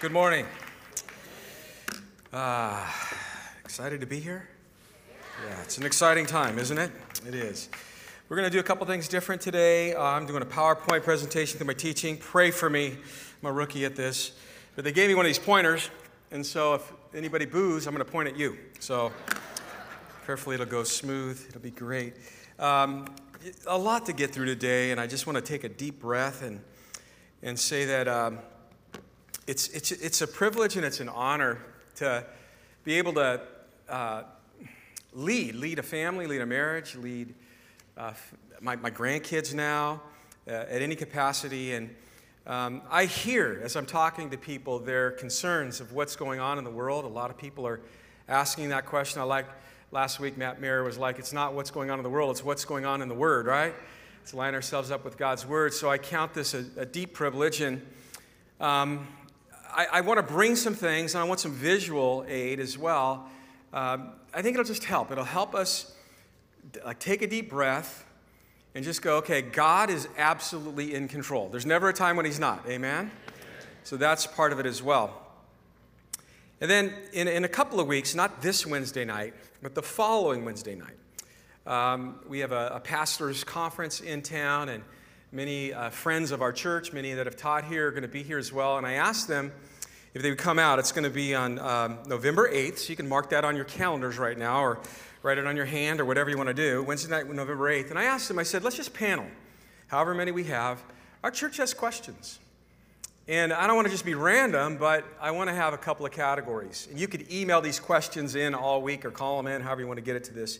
Good morning. Uh, excited to be here? Yeah, it's an exciting time, isn't it? It is. We're going to do a couple things different today. Uh, I'm doing a PowerPoint presentation through my teaching. Pray for me. I'm a rookie at this. But they gave me one of these pointers, and so if anybody boos, I'm going to point at you. So prayerfully it'll go smooth. It'll be great. Um, a lot to get through today, and I just want to take a deep breath and, and say that um, it's, it's, it's a privilege and it's an honor to be able to uh, lead, lead a family, lead a marriage, lead uh, my, my grandkids now uh, at any capacity. And um, I hear, as I'm talking to people, their concerns of what's going on in the world. A lot of people are asking that question. I like last week, Matt Mayer was like, it's not what's going on in the world, it's what's going on in the Word, right? Let's line ourselves up with God's Word. So I count this a, a deep privilege. And um, I, I want to bring some things, and I want some visual aid as well. Um, I think it'll just help. It'll help us like take a deep breath and just go, okay, God is absolutely in control. There's never a time when He's not. Amen? So that's part of it as well. And then in, in a couple of weeks, not this Wednesday night, but the following Wednesday night, um, we have a, a, pastor's conference in town, and many uh, friends of our church, many that have taught here, are going to be here as well. And I asked them if they would come out. It's going to be on um, November 8th, so you can mark that on your calendars right now, or write it on your hand, or whatever you want to do. Wednesday night, November 8th. And I asked them, I said, let's just panel, however many we have. Our church has questions. And I don't want to just be random, but I want to have a couple of categories. And you could email these questions in all week or call them in, however you want to get it to this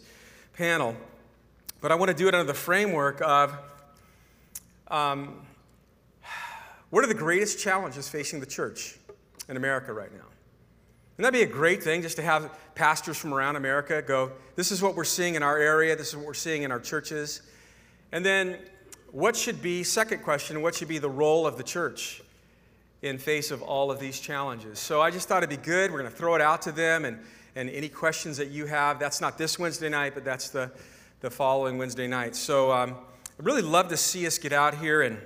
panel. But I want to do it under the framework of um, what are the greatest challenges facing the church in America right now? And that'd be a great thing just to have pastors from around America go, this is what we're seeing in our area, this is what we're seeing in our churches. And then, what should be, second question, what should be the role of the church? in face of all of these challenges. So I just thought it'd be good. We're going to throw it out to them and, and any questions that you have. That's not this Wednesday night, but that's the, the following Wednesday night. So um, I'd really love to see us get out here and,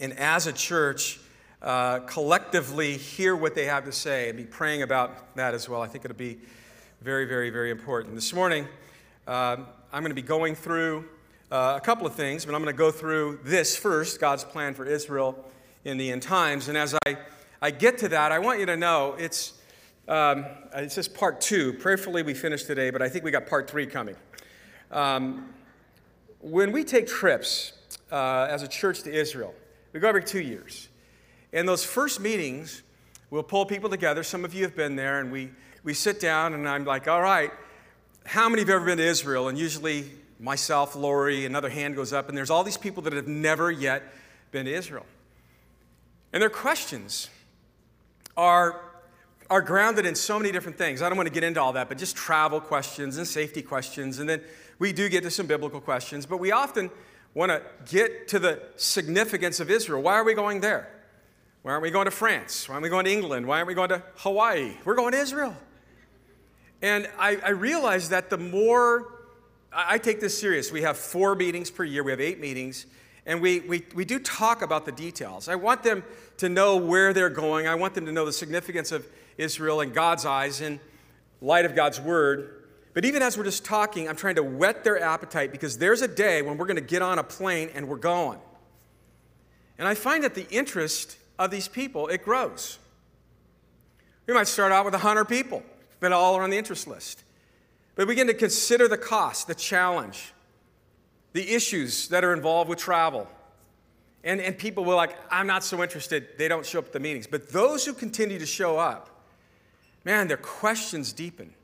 and as a church, uh, collectively hear what they have to say and be praying about that as well. I think it'll be very, very, very important. This morning, uh, I'm going to be going through uh, a couple of things, but I'm going to go through this first God's plan for Israel in the end times. And as I, I get to that, I want you to know it's, um, it's just part two. Prayerfully, we finished today, but I think we got part three coming. Um, when we take trips uh, as a church to Israel, we go every two years. And those first meetings, we'll pull people together. Some of you have been there, and we, we sit down, and I'm like, all right, how many have ever been to Israel? And usually myself, Lori, another hand goes up, and there's all these people that have never yet been to Israel. And their questions are, are grounded in so many different things. I don't want to get into all that, but just travel questions and safety questions. And then we do get to some biblical questions, but we often want to get to the significance of Israel. Why are we going there? Why aren't we going to France? Why aren't we going to England? Why aren't we going to Hawaii? We're going to Israel. And I, I realize that the more I, I take this serious, we have four meetings per year, we have eight meetings. And we, we, we do talk about the details. I want them to know where they're going. I want them to know the significance of Israel in God's eyes in light of God's word. But even as we're just talking, I'm trying to whet their appetite because there's a day when we're going to get on a plane and we're going. And I find that the interest of these people, it grows. We might start out with 100 people that all are on the interest list. But we begin to consider the cost, the challenge, the issues that are involved with travel. And, and people will like, I'm not so interested. They don't show up at the meetings. But those who continue to show up, man, their questions deepen.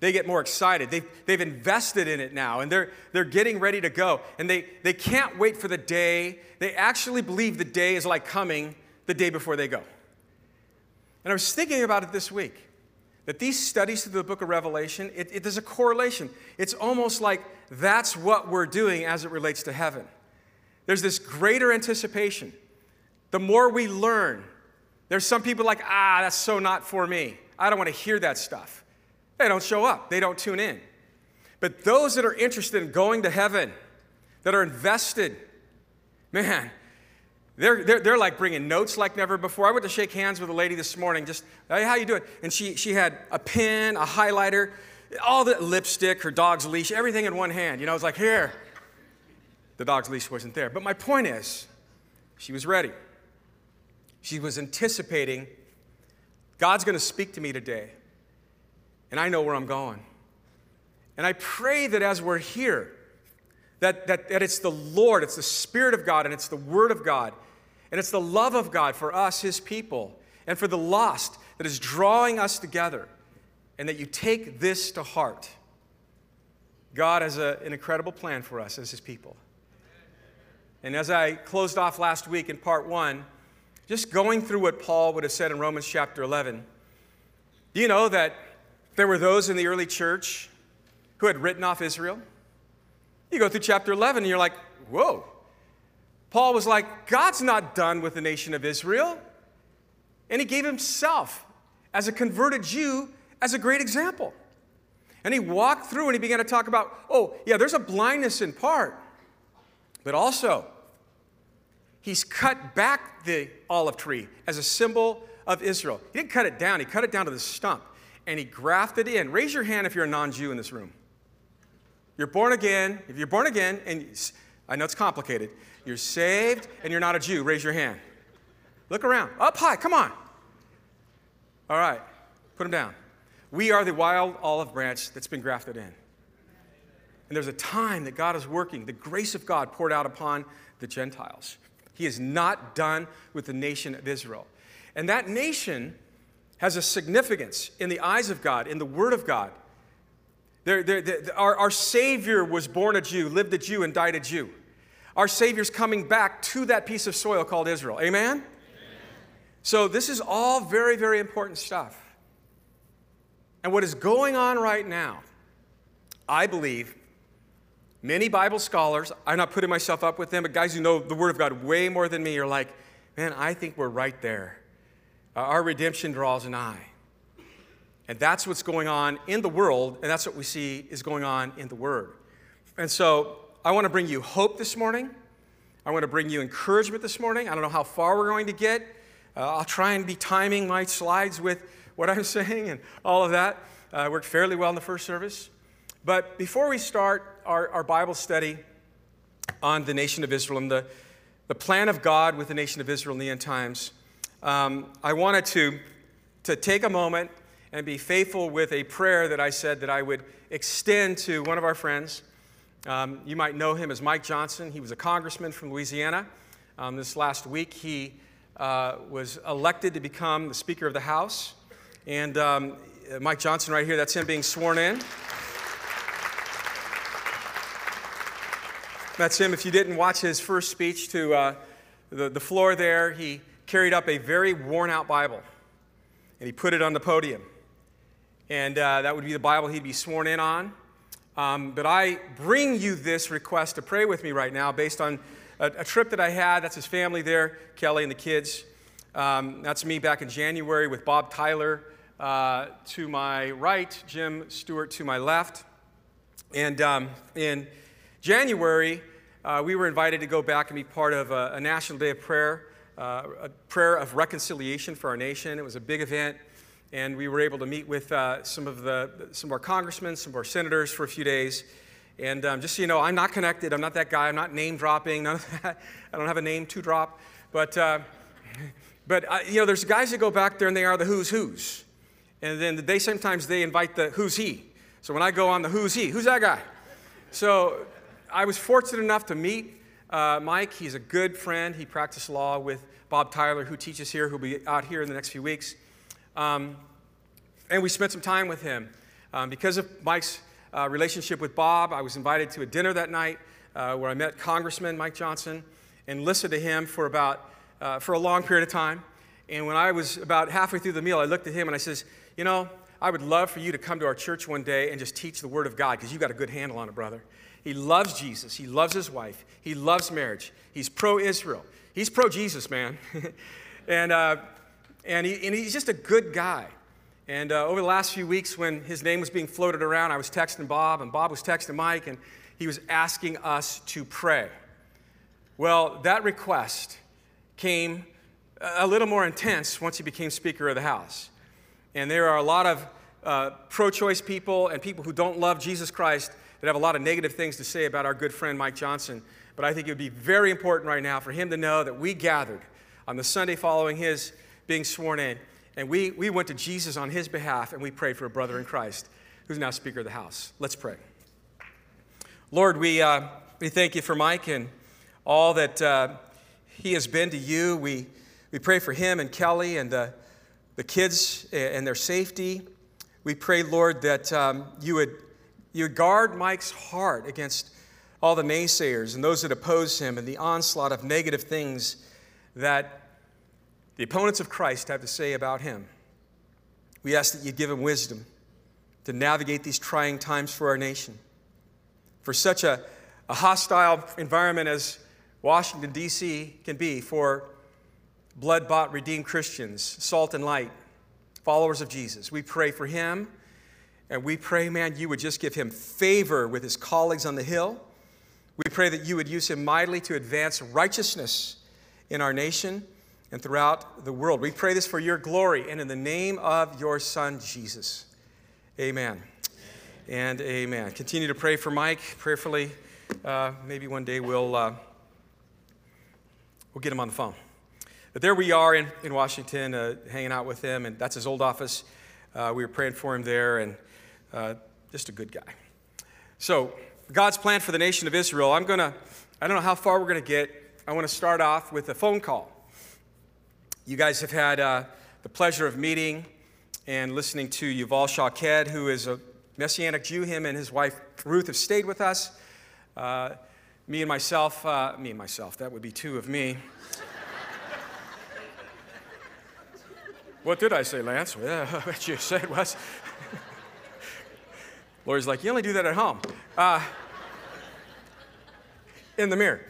They get more excited. They've, they've invested in it now, and they're, they're getting ready to go. And they, they can't wait for the day. They actually believe the day is like coming the day before they go. And I was thinking about it this week that these studies through the book of Revelation, it, it, there's a correlation. It's almost like that's what we're doing as it relates to heaven. There's this greater anticipation. The more we learn, there's some people like, ah, that's so not for me. I don't want to hear that stuff. They don't show up, they don't tune in. But those that are interested in going to heaven, that are invested, man, They're, they're, they're like bringing notes like never before. I went to shake hands with a lady this morning, just, hey, how you doing? And she, she had a pen, a highlighter, all the lipstick, her dog's leash, everything in one hand. You know, I was like, here. The dog's leash wasn't there. But my point is, she was ready. She was anticipating God's going to speak to me today, and I know where I'm going. And I pray that as we're here, that, that, that it's the Lord, it's the Spirit of God, and it's the Word of God, and it's the love of God for us, His people, and for the lost that is drawing us together, and that you take this to heart. God has a, an incredible plan for us as His people. And as I closed off last week in part one, just going through what Paul would have said in Romans chapter 11, do you know that there were those in the early church who had written off Israel? You go through chapter 11 and you're like, whoa. Paul was like, God's not done with the nation of Israel. And he gave himself as a converted Jew as a great example. And he walked through and he began to talk about, oh, yeah, there's a blindness in part, but also he's cut back the olive tree as a symbol of Israel. He didn't cut it down, he cut it down to the stump and he grafted in. Raise your hand if you're a non Jew in this room. You're born again. If you're born again, and I know it's complicated, you're saved and you're not a Jew, raise your hand. Look around. Up high, come on. All right, put them down. We are the wild olive branch that's been grafted in. And there's a time that God is working, the grace of God poured out upon the Gentiles. He is not done with the nation of Israel. And that nation has a significance in the eyes of God, in the Word of God. Our, our Savior was born a Jew, lived a Jew, and died a Jew. Our Savior's coming back to that piece of soil called Israel. Amen? Amen? So, this is all very, very important stuff. And what is going on right now, I believe, many Bible scholars, I'm not putting myself up with them, but guys who know the Word of God way more than me are like, man, I think we're right there. Our redemption draws nigh. And that's what's going on in the world, and that's what we see is going on in the Word. And so I want to bring you hope this morning. I want to bring you encouragement this morning. I don't know how far we're going to get. Uh, I'll try and be timing my slides with what I'm saying and all of that. Uh, worked fairly well in the first service. But before we start our, our Bible study on the nation of Israel and the, the plan of God with the nation of Israel in the end times, um, I wanted to, to take a moment and be faithful with a prayer that I said that I would extend to one of our friends. Um, you might know him as Mike Johnson. He was a congressman from Louisiana. Um, this last week, he uh, was elected to become the Speaker of the House. And um, Mike Johnson, right here, that's him being sworn in. That's him. If you didn't watch his first speech to uh, the, the floor there, he carried up a very worn out Bible and he put it on the podium and uh, that would be the Bible he'd be sworn in on. Um, but I bring you this request to pray with me right now based on a, a trip that I had. That's his family there, Kelly and the kids. Um, that's me back in January with Bob Tyler uh, to my right, Jim Stewart to my left. And um, in January, uh, we were invited to go back and be part of a, a National Day of Prayer, uh, a prayer of reconciliation for our nation. It was a big event and we were able to meet with uh, some of the some of our congressmen, some of our senators for a few days. And um, just so you know, I'm not connected. I'm not that guy. I'm not name dropping. None of that. I don't have a name to drop. But uh, but uh, you know, there's guys that go back there and they are the who's who's, and then they sometimes they invite the who's he. So when I go on the who's he, who's that guy? So I was fortunate enough to meet uh, Mike. He's a good friend. He practiced law with Bob Tyler, who teaches here, who'll be out here in the next few weeks. Um, and we spent some time with him. Um, because of Mike's uh, relationship with Bob, I was invited to a dinner that night uh, where I met Congressman Mike Johnson and listened to him for about uh, for a long period of time. And when I was about halfway through the meal, I looked at him and I says, "You know, I would love for you to come to our church one day and just teach the Word of God because you got a good handle on it, brother." He loves Jesus. He loves his wife. He loves marriage. He's pro-Israel. He's pro-Jesus, man. and uh, and, he, and he's just a good guy. And uh, over the last few weeks, when his name was being floated around, I was texting Bob, and Bob was texting Mike, and he was asking us to pray. Well, that request came a little more intense once he became Speaker of the House. And there are a lot of uh, pro choice people and people who don't love Jesus Christ that have a lot of negative things to say about our good friend Mike Johnson. But I think it would be very important right now for him to know that we gathered on the Sunday following his being sworn in, and we, we went to Jesus on his behalf and we prayed for a brother in Christ who's now Speaker of the House. Let's pray. Lord, we, uh, we thank you for Mike and all that uh, he has been to you. We, we pray for him and Kelly and the, the kids and their safety. We pray, Lord, that um, you, would, you would guard Mike's heart against all the naysayers and those that oppose him and the onslaught of negative things that the opponents of Christ have to say about him. We ask that you give him wisdom to navigate these trying times for our nation. For such a, a hostile environment as Washington, D.C. can be for blood bought, redeemed Christians, salt and light, followers of Jesus. We pray for him, and we pray, man, you would just give him favor with his colleagues on the Hill. We pray that you would use him mightily to advance righteousness in our nation and throughout the world. We pray this for your glory and in the name of your Son, Jesus. Amen. And amen. Continue to pray for Mike prayerfully. Uh, maybe one day we'll, uh, we'll get him on the phone. But there we are in, in Washington, uh, hanging out with him, and that's his old office. Uh, we were praying for him there, and uh, just a good guy. So, God's plan for the nation of Israel. I'm going to, I don't know how far we're going to get. I want to start off with a phone call. You guys have had uh, the pleasure of meeting and listening to Yuval Shaked, who is a Messianic Jew. Him and his wife Ruth have stayed with us. Uh, me and myself, uh, me and myself, that would be two of me. what did I say, Lance? Yeah, what you said was. Lori's like, you only do that at home. Uh, in the mirror.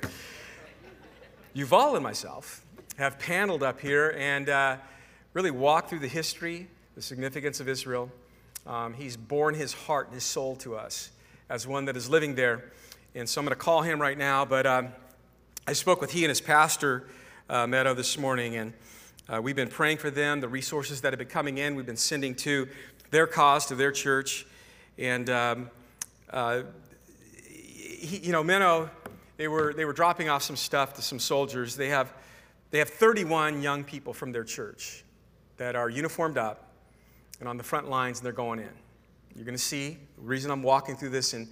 Yuval and myself have paneled up here and uh, really walked through the history, the significance of Israel. Um, he's borne his heart and his soul to us as one that is living there. And so I'm going to call him right now. But um, I spoke with he and his pastor, uh, Meno, this morning, and uh, we've been praying for them, the resources that have been coming in, we've been sending to their cause, to their church. And, um, uh, he, you know, Meno they were, they were dropping off some stuff to some soldiers. They have, they have 31 young people from their church that are uniformed up and on the front lines, and they're going in. You're going to see the reason I'm walking through this in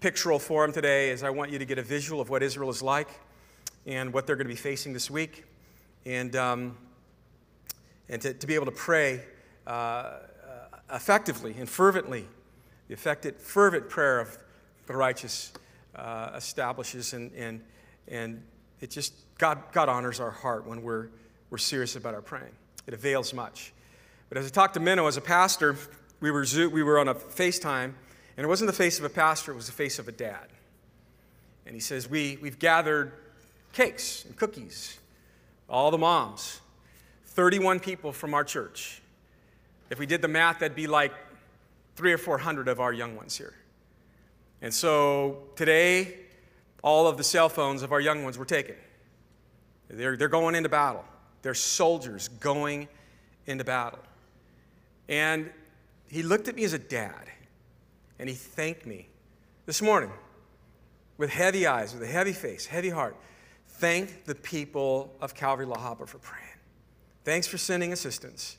pictorial form today is I want you to get a visual of what Israel is like and what they're going to be facing this week, and, um, and to, to, be able to pray uh, uh, effectively and fervently, the effective, fervent prayer of the righteous uh, establishes, and, and, and it just, God, God honors our heart when we're, we're serious about our praying. It avails much. But as I talked to Meno as a pastor, we were, we were on a FaceTime, and it wasn't the face of a pastor, it was the face of a dad. And he says, we, We've gathered cakes and cookies, all the moms, 31 people from our church. If we did the math, that'd be like three or 400 of our young ones here. And so today, all of the cell phones of our young ones were taken. They're, they're going into battle. They're soldiers going into battle. And he looked at me as a dad and he thanked me this morning with heavy eyes, with a heavy face, heavy heart. Thank the people of Calvary La Habra for praying. Thanks for sending assistance.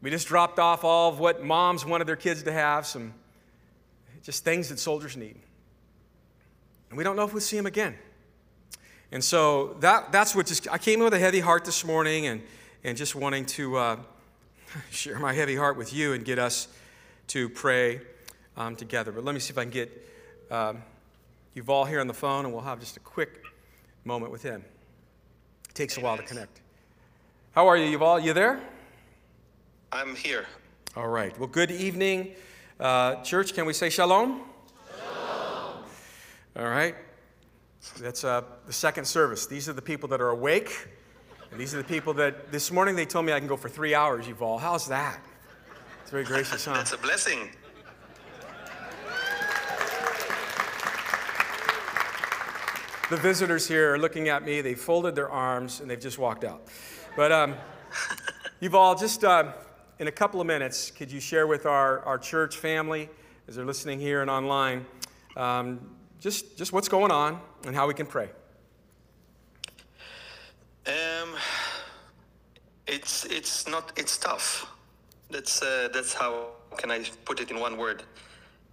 We just dropped off all of what moms wanted their kids to have some just things that soldiers need. And we don't know if we'll see him again. And so that, that's what just, I came in with a heavy heart this morning and, and just wanting to uh, share my heavy heart with you and get us to pray um, together. But let me see if I can get um, Yuval here on the phone and we'll have just a quick moment with him. It takes hey, a while to connect. How are you, Yuval? You there? I'm here. All right. Well, good evening. Uh, church, can we say? Shalom. All right. That's uh, the second service. These are the people that are awake. And these are the people that this morning they told me I can go for three hours, Yuval. How's that? It's very gracious, huh? That's a blessing. the visitors here are looking at me. They folded their arms and they've just walked out. But um, Yuval just uh, in a couple of minutes, could you share with our, our church family as they're listening here and online um, just, just what's going on and how we can pray? Um, it's it's not it's tough. That's uh, that's how can I put it in one word?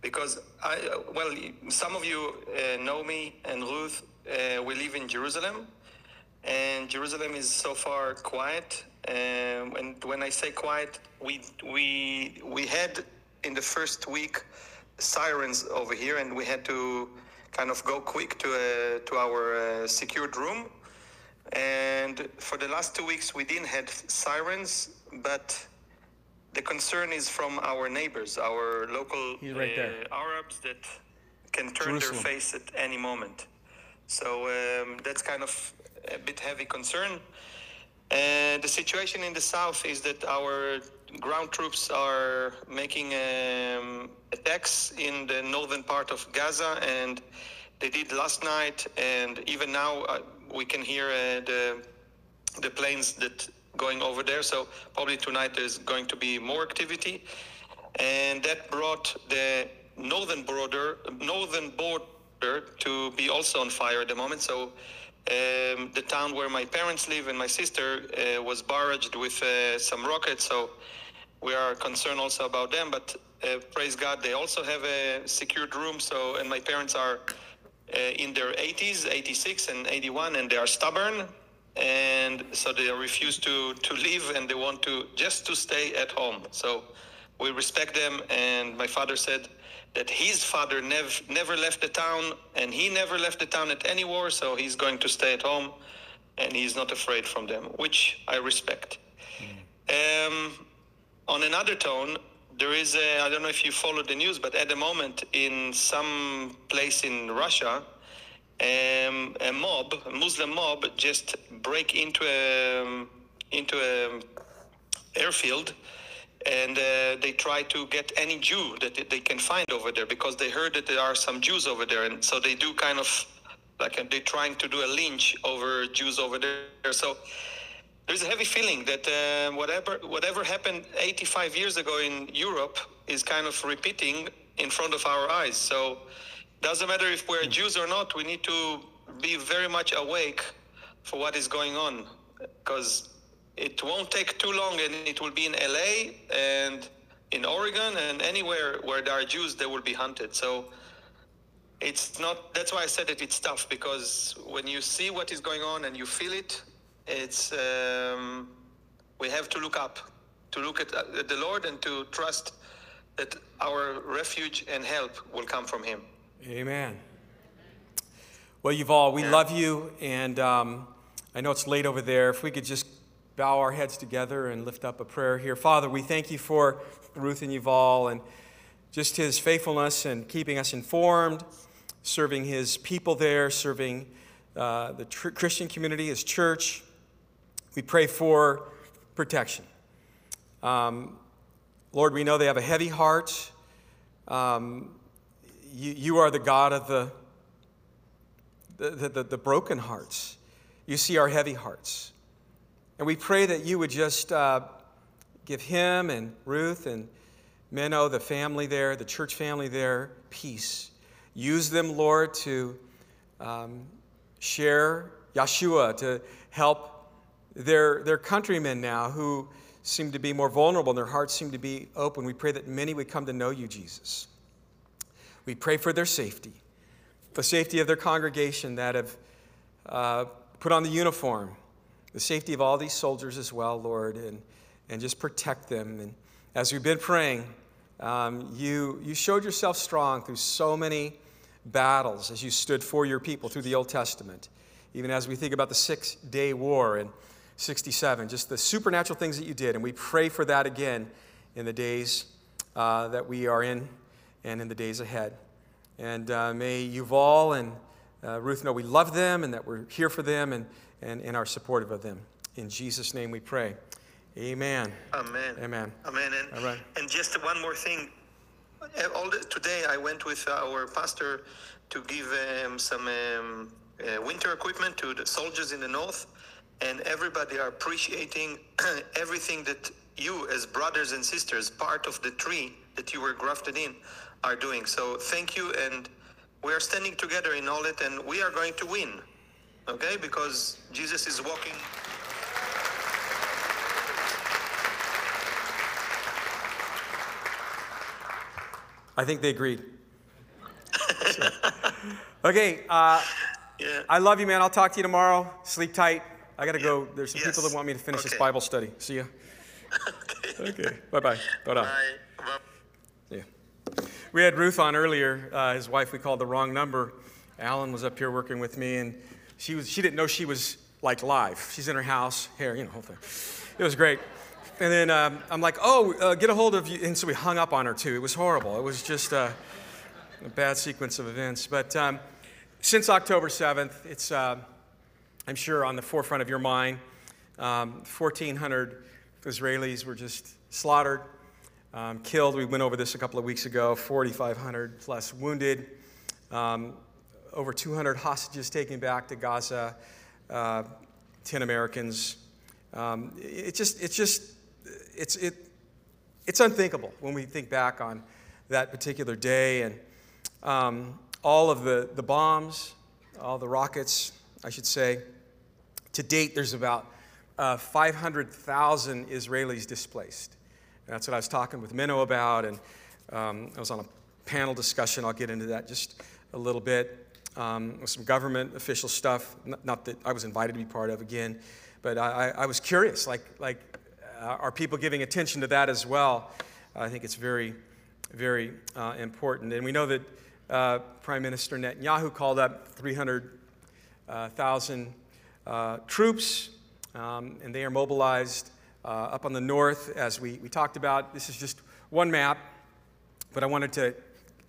Because I uh, well, some of you uh, know me and Ruth. Uh, we live in Jerusalem, and Jerusalem is so far quiet. Um, and when I say quiet, we we we had in the first week sirens over here, and we had to kind of go quick to uh, to our uh, secured room. And for the last two weeks, we didn't have sirens, but the concern is from our neighbors, our local right uh, Arabs that can turn Jerusalem. their face at any moment. So um, that's kind of a bit heavy concern. And the situation in the south is that our ground troops are making um, attacks in the northern part of Gaza, and they did last night, and even now uh, we can hear uh, the the planes that going over there. So probably tonight there's going to be more activity, and that brought the northern border northern border to be also on fire at the moment. So. Um, the town where my parents live and my sister uh, was barraged with uh, some rockets, so we are concerned also about them. But uh, praise God, they also have a secured room. So, and my parents are uh, in their 80s, 86 and 81, and they are stubborn, and so they refuse to to leave, and they want to just to stay at home. So we respect them. And my father said that his father never never left the town, and he never left the town at any war. So he's going to stay at home, and he's not afraid from them, which I respect. Um, on another tone, there is a, I don't know if you followed the news, but at the moment in some place in Russia, um, a mob, a Muslim mob, just break into a into a airfield, and uh, they try to get any Jew that they can find over there because they heard that there are some Jews over there, and so they do kind of like uh, they're trying to do a lynch over Jews over there. So there's a heavy feeling that uh, whatever whatever happened 85 years ago in Europe is kind of repeating in front of our eyes. So doesn't matter if we're Jews or not. We need to be very much awake for what is going on because it won't take too long, and it will be in LA and in Oregon and anywhere where there are Jews, they will be hunted. So it's not that's why i said that it's tough because when you see what is going on and you feel it it's um, we have to look up to look at, at the lord and to trust that our refuge and help will come from him Amen. Well, Yuval, we love you, and um, I know it's late over there. If we could just bow our heads together and lift up a prayer here. Father, we thank you for Ruth and Yuval and just his faithfulness and keeping us informed, serving his people there, serving uh, the tr- Christian community, his church. We pray for protection. Um, Lord, we know they have a heavy heart. Um, you, you are the God of the, the, the, the broken hearts. You see our heavy hearts. And we pray that you would just uh, give him and Ruth and Meno, the family there, the church family there, peace. Use them, Lord, to um, share Yeshua, to help their, their countrymen now who seem to be more vulnerable and their hearts seem to be open. We pray that many would come to know you, Jesus. We pray for their safety, the safety of their congregation that have uh, put on the uniform, the safety of all these soldiers as well, Lord, and, and just protect them. And as we've been praying, um, you, you showed yourself strong through so many battles as you stood for your people through the Old Testament. Even as we think about the Six Day War in 67, just the supernatural things that you did. And we pray for that again in the days uh, that we are in and in the days ahead. And uh, may Yuval and uh, Ruth know we love them and that we're here for them and, and, and are supportive of them. In Jesus' name we pray. Amen. amen Amen. amen and, All right. and just one more thing all the, today i went with our pastor to give um, some um, uh, winter equipment to the soldiers in the north, and everybody are appreciating everything that you, as brothers and sisters, part of the tree that you were grafted in, are doing. So thank you, and we are standing together in all it, and we are going to win. Okay, because Jesus is walking. I think they agreed. okay, uh, Yeah. I love you, man. I'll talk to you tomorrow. Sleep tight. I got to go. There's some Yes. people that want me to finish this Bible study. See ya. Okay. Bye bye. Bye bye. Bye. Bye. Yeah. We had Ruth on earlier. Uh, his wife, we called the wrong number. Alan was up here working with me, and she was she didn't know she was like live. She's in her house, hair, you know, whole thing. It was great. And then um, I'm like, oh, uh, get a hold of you. And so we hung up on her too. It was horrible. It was just uh, a bad sequence of events. But um, since October 7th, it's uh, I'm sure on the forefront of your mind. Um, 1,400 Israelis were just slaughtered, um, killed. We went over this a couple of weeks ago. 4,500 plus wounded. Over 200 hostages taken back to Gaza. Uh, 10 Americans. Um, it just, it's just, it's, it, it's unthinkable when we think back on that particular day and um, all of the, the bombs, all the rockets, I should say. To date, there's about uh, 500,000 Israelis displaced. And that's what I was talking with Meno about, and um, I was on a panel discussion. I'll get into that just a little bit. Um, some government official stuff, not, that I was invited to be part of again, but I, I, was curious, like, like uh, are people giving attention to that as well? I think it's very, very uh, important. And we know that uh, Prime Minister Netanyahu called up 300,000 uh, troops, um, and they are mobilized uh, up on the north, as we, we talked about. This is just one map, but I wanted to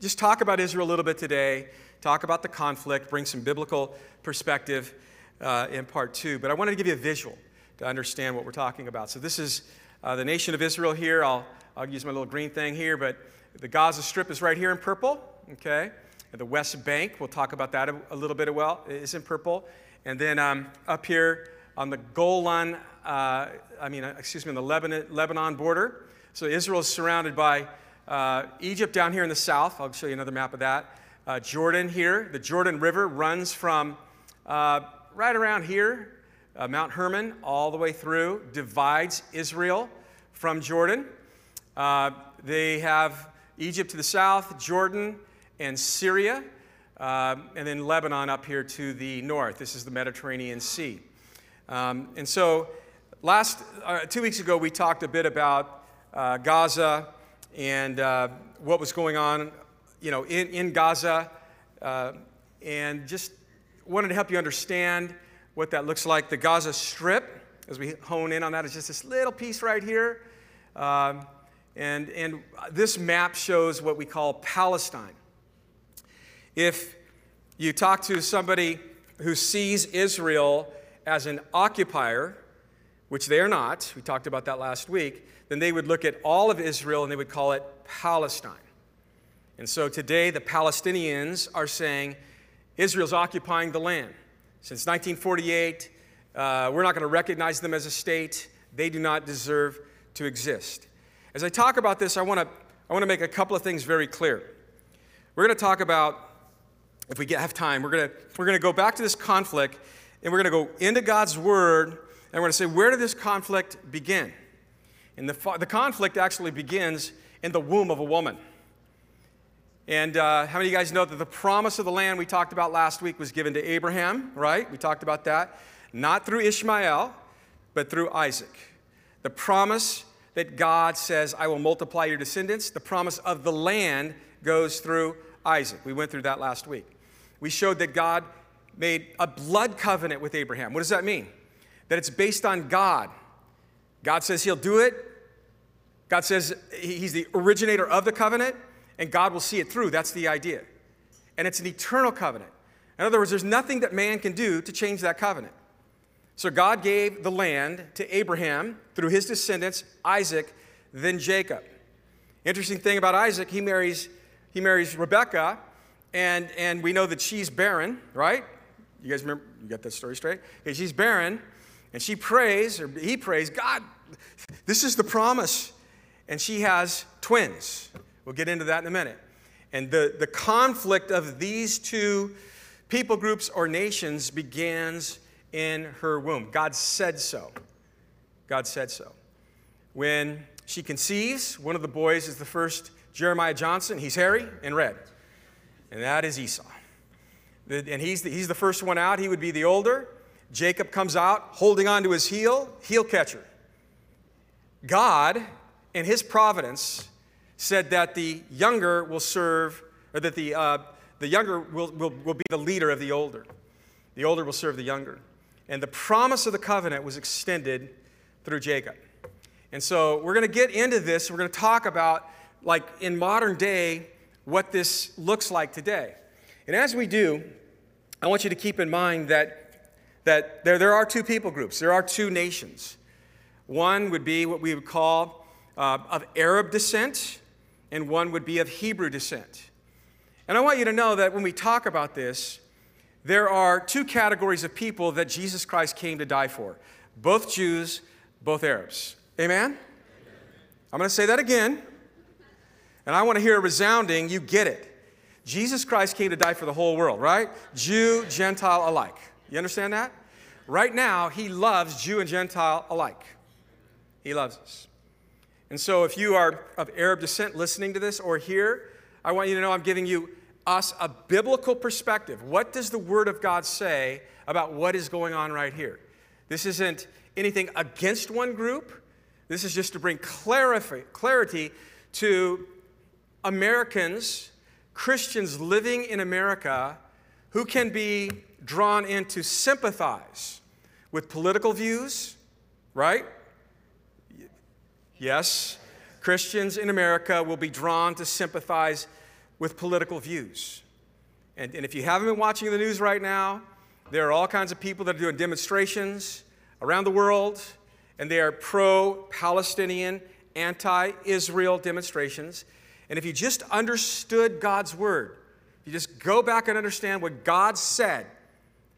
just talk about Israel a little bit today, talk about the conflict, bring some biblical perspective uh, in part two. But I wanted to give you a visual to understand what we're talking about. So this is uh, the nation of Israel here. I'll, I'll use my little green thing here, but the Gaza Strip is right here in purple, okay? And the West Bank, we'll talk about that a, a little bit as well, is in purple. And then um, up here on the Golan, uh, I mean, uh, excuse me, on the Lebanon, Lebanon border. So Israel is surrounded by uh, Egypt down here in the south. I'll show you another map of that. Uh, Jordan here. The Jordan River runs from uh, right around here, uh, Mount Hermon, all the way through, divides Israel from Jordan. Uh, they have Egypt to the south, Jordan and Syria, uh, and then Lebanon up here to the north. This is the Mediterranean Sea. Um, and so, last uh, two weeks ago, we talked a bit about uh, Gaza and uh, what was going on, you know, in, in Gaza, uh, and just wanted to help you understand what that looks like. The Gaza Strip, as we hone in on that, is just this little piece right here. Um, and, and this map shows what we call Palestine. If you talk to somebody who sees Israel as an occupier, which they are not, we talked about that last week, then they would look at all of Israel and they would call it Palestine. And so today the Palestinians are saying Israel's occupying the land. Since 1948, uh, we're not going to recognize them as a state. They do not deserve to exist. As I talk about this, I want to I want to make a couple of things very clear. We're going to talk about, if we get, have time, we're going to we're going to go back to this conflict, and we're going to go into God's Word, and we're going to say, where did this conflict begin? And the, the conflict actually begins in the womb of a woman. And uh, how many of you guys know that the promise of the land we talked about last week was given to Abraham, right? We talked about that. Not through Ishmael, but through Isaac. The promise that God says, I will multiply your descendants, the promise of the land goes through Isaac. We went through that last week. We showed that God made a blood covenant with Abraham. What does that mean? That it's based on God. God says he'll do it. God says he's the originator of the covenant, and God will see it through. That's the idea. And it's an eternal covenant. In other words, there's nothing that man can do to change that covenant. So God gave the land to Abraham through his descendants, Isaac, then Jacob. Interesting thing about Isaac, he marries, he marries Rebekah, and, and we know that she's barren, right? You guys remember? You got that story straight? Okay, she's barren, and she prays, or he prays, God, this is the promise. And she has twins. We'll get into that in a minute. And the, the conflict of these two people groups or nations begins in her womb. God said so. God said so. When she conceives, one of the boys is the first Jeremiah Johnson. He's hairy and red, and that is Esau. And he's the, he's the first one out. He would be the older. Jacob comes out holding on to his heel, heel catcher. God, in his providence, said that the younger will serve, or that the, uh, the younger will, will, will be the leader of the older. The older will serve the younger. And the promise of the covenant was extended through Jacob. And so we're going to get into this. We're going to talk about, like in modern day, what this looks like today. And as we do, I want you to keep in mind that, that there, there are two people groups, there are two nations. One would be what we would call uh, of Arab descent, and one would be of Hebrew descent. And I want you to know that when we talk about this, there are two categories of people that Jesus Christ came to die for both Jews, both Arabs. Amen? I'm going to say that again, and I want to hear a resounding, you get it. Jesus Christ came to die for the whole world, right? Jew, Gentile alike. You understand that? Right now, he loves Jew and Gentile alike. He loves us. And so, if you are of Arab descent listening to this or here, I want you to know I'm giving you us a biblical perspective. What does the Word of God say about what is going on right here? This isn't anything against one group. This is just to bring clarity to Americans, Christians living in America, who can be drawn in to sympathize with political views, right? Yes, Christians in America will be drawn to sympathize with political views. And, and if you haven't been watching the news right now, there are all kinds of people that are doing demonstrations around the world and they are pro Palestinian, anti Israel demonstrations. And if you just understood God's word, if you just go back and understand what God said,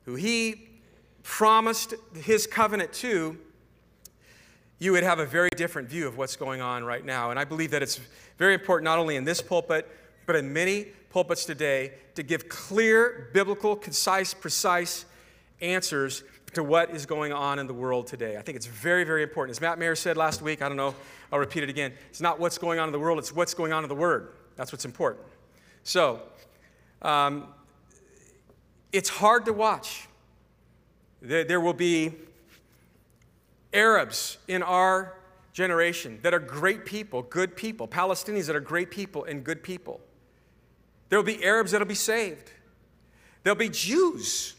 who He promised His covenant to, you would have a very different view of what's going on right now. And I believe that it's very important, not only in this pulpit, but in many pulpits today, to give clear, biblical, concise, precise answers to what is going on in the world today. I think it's very, very important. As Matt Mayer said last week, I don't know, I'll repeat it again. It's not what's going on in the world, it's what's going on in the Word. That's what's important. So, um, it's hard to watch. There, there will be Arabs in our generation that are great people, good people, Palestinians that are great people and good people. There will be Arabs that will be saved. There'll be Jews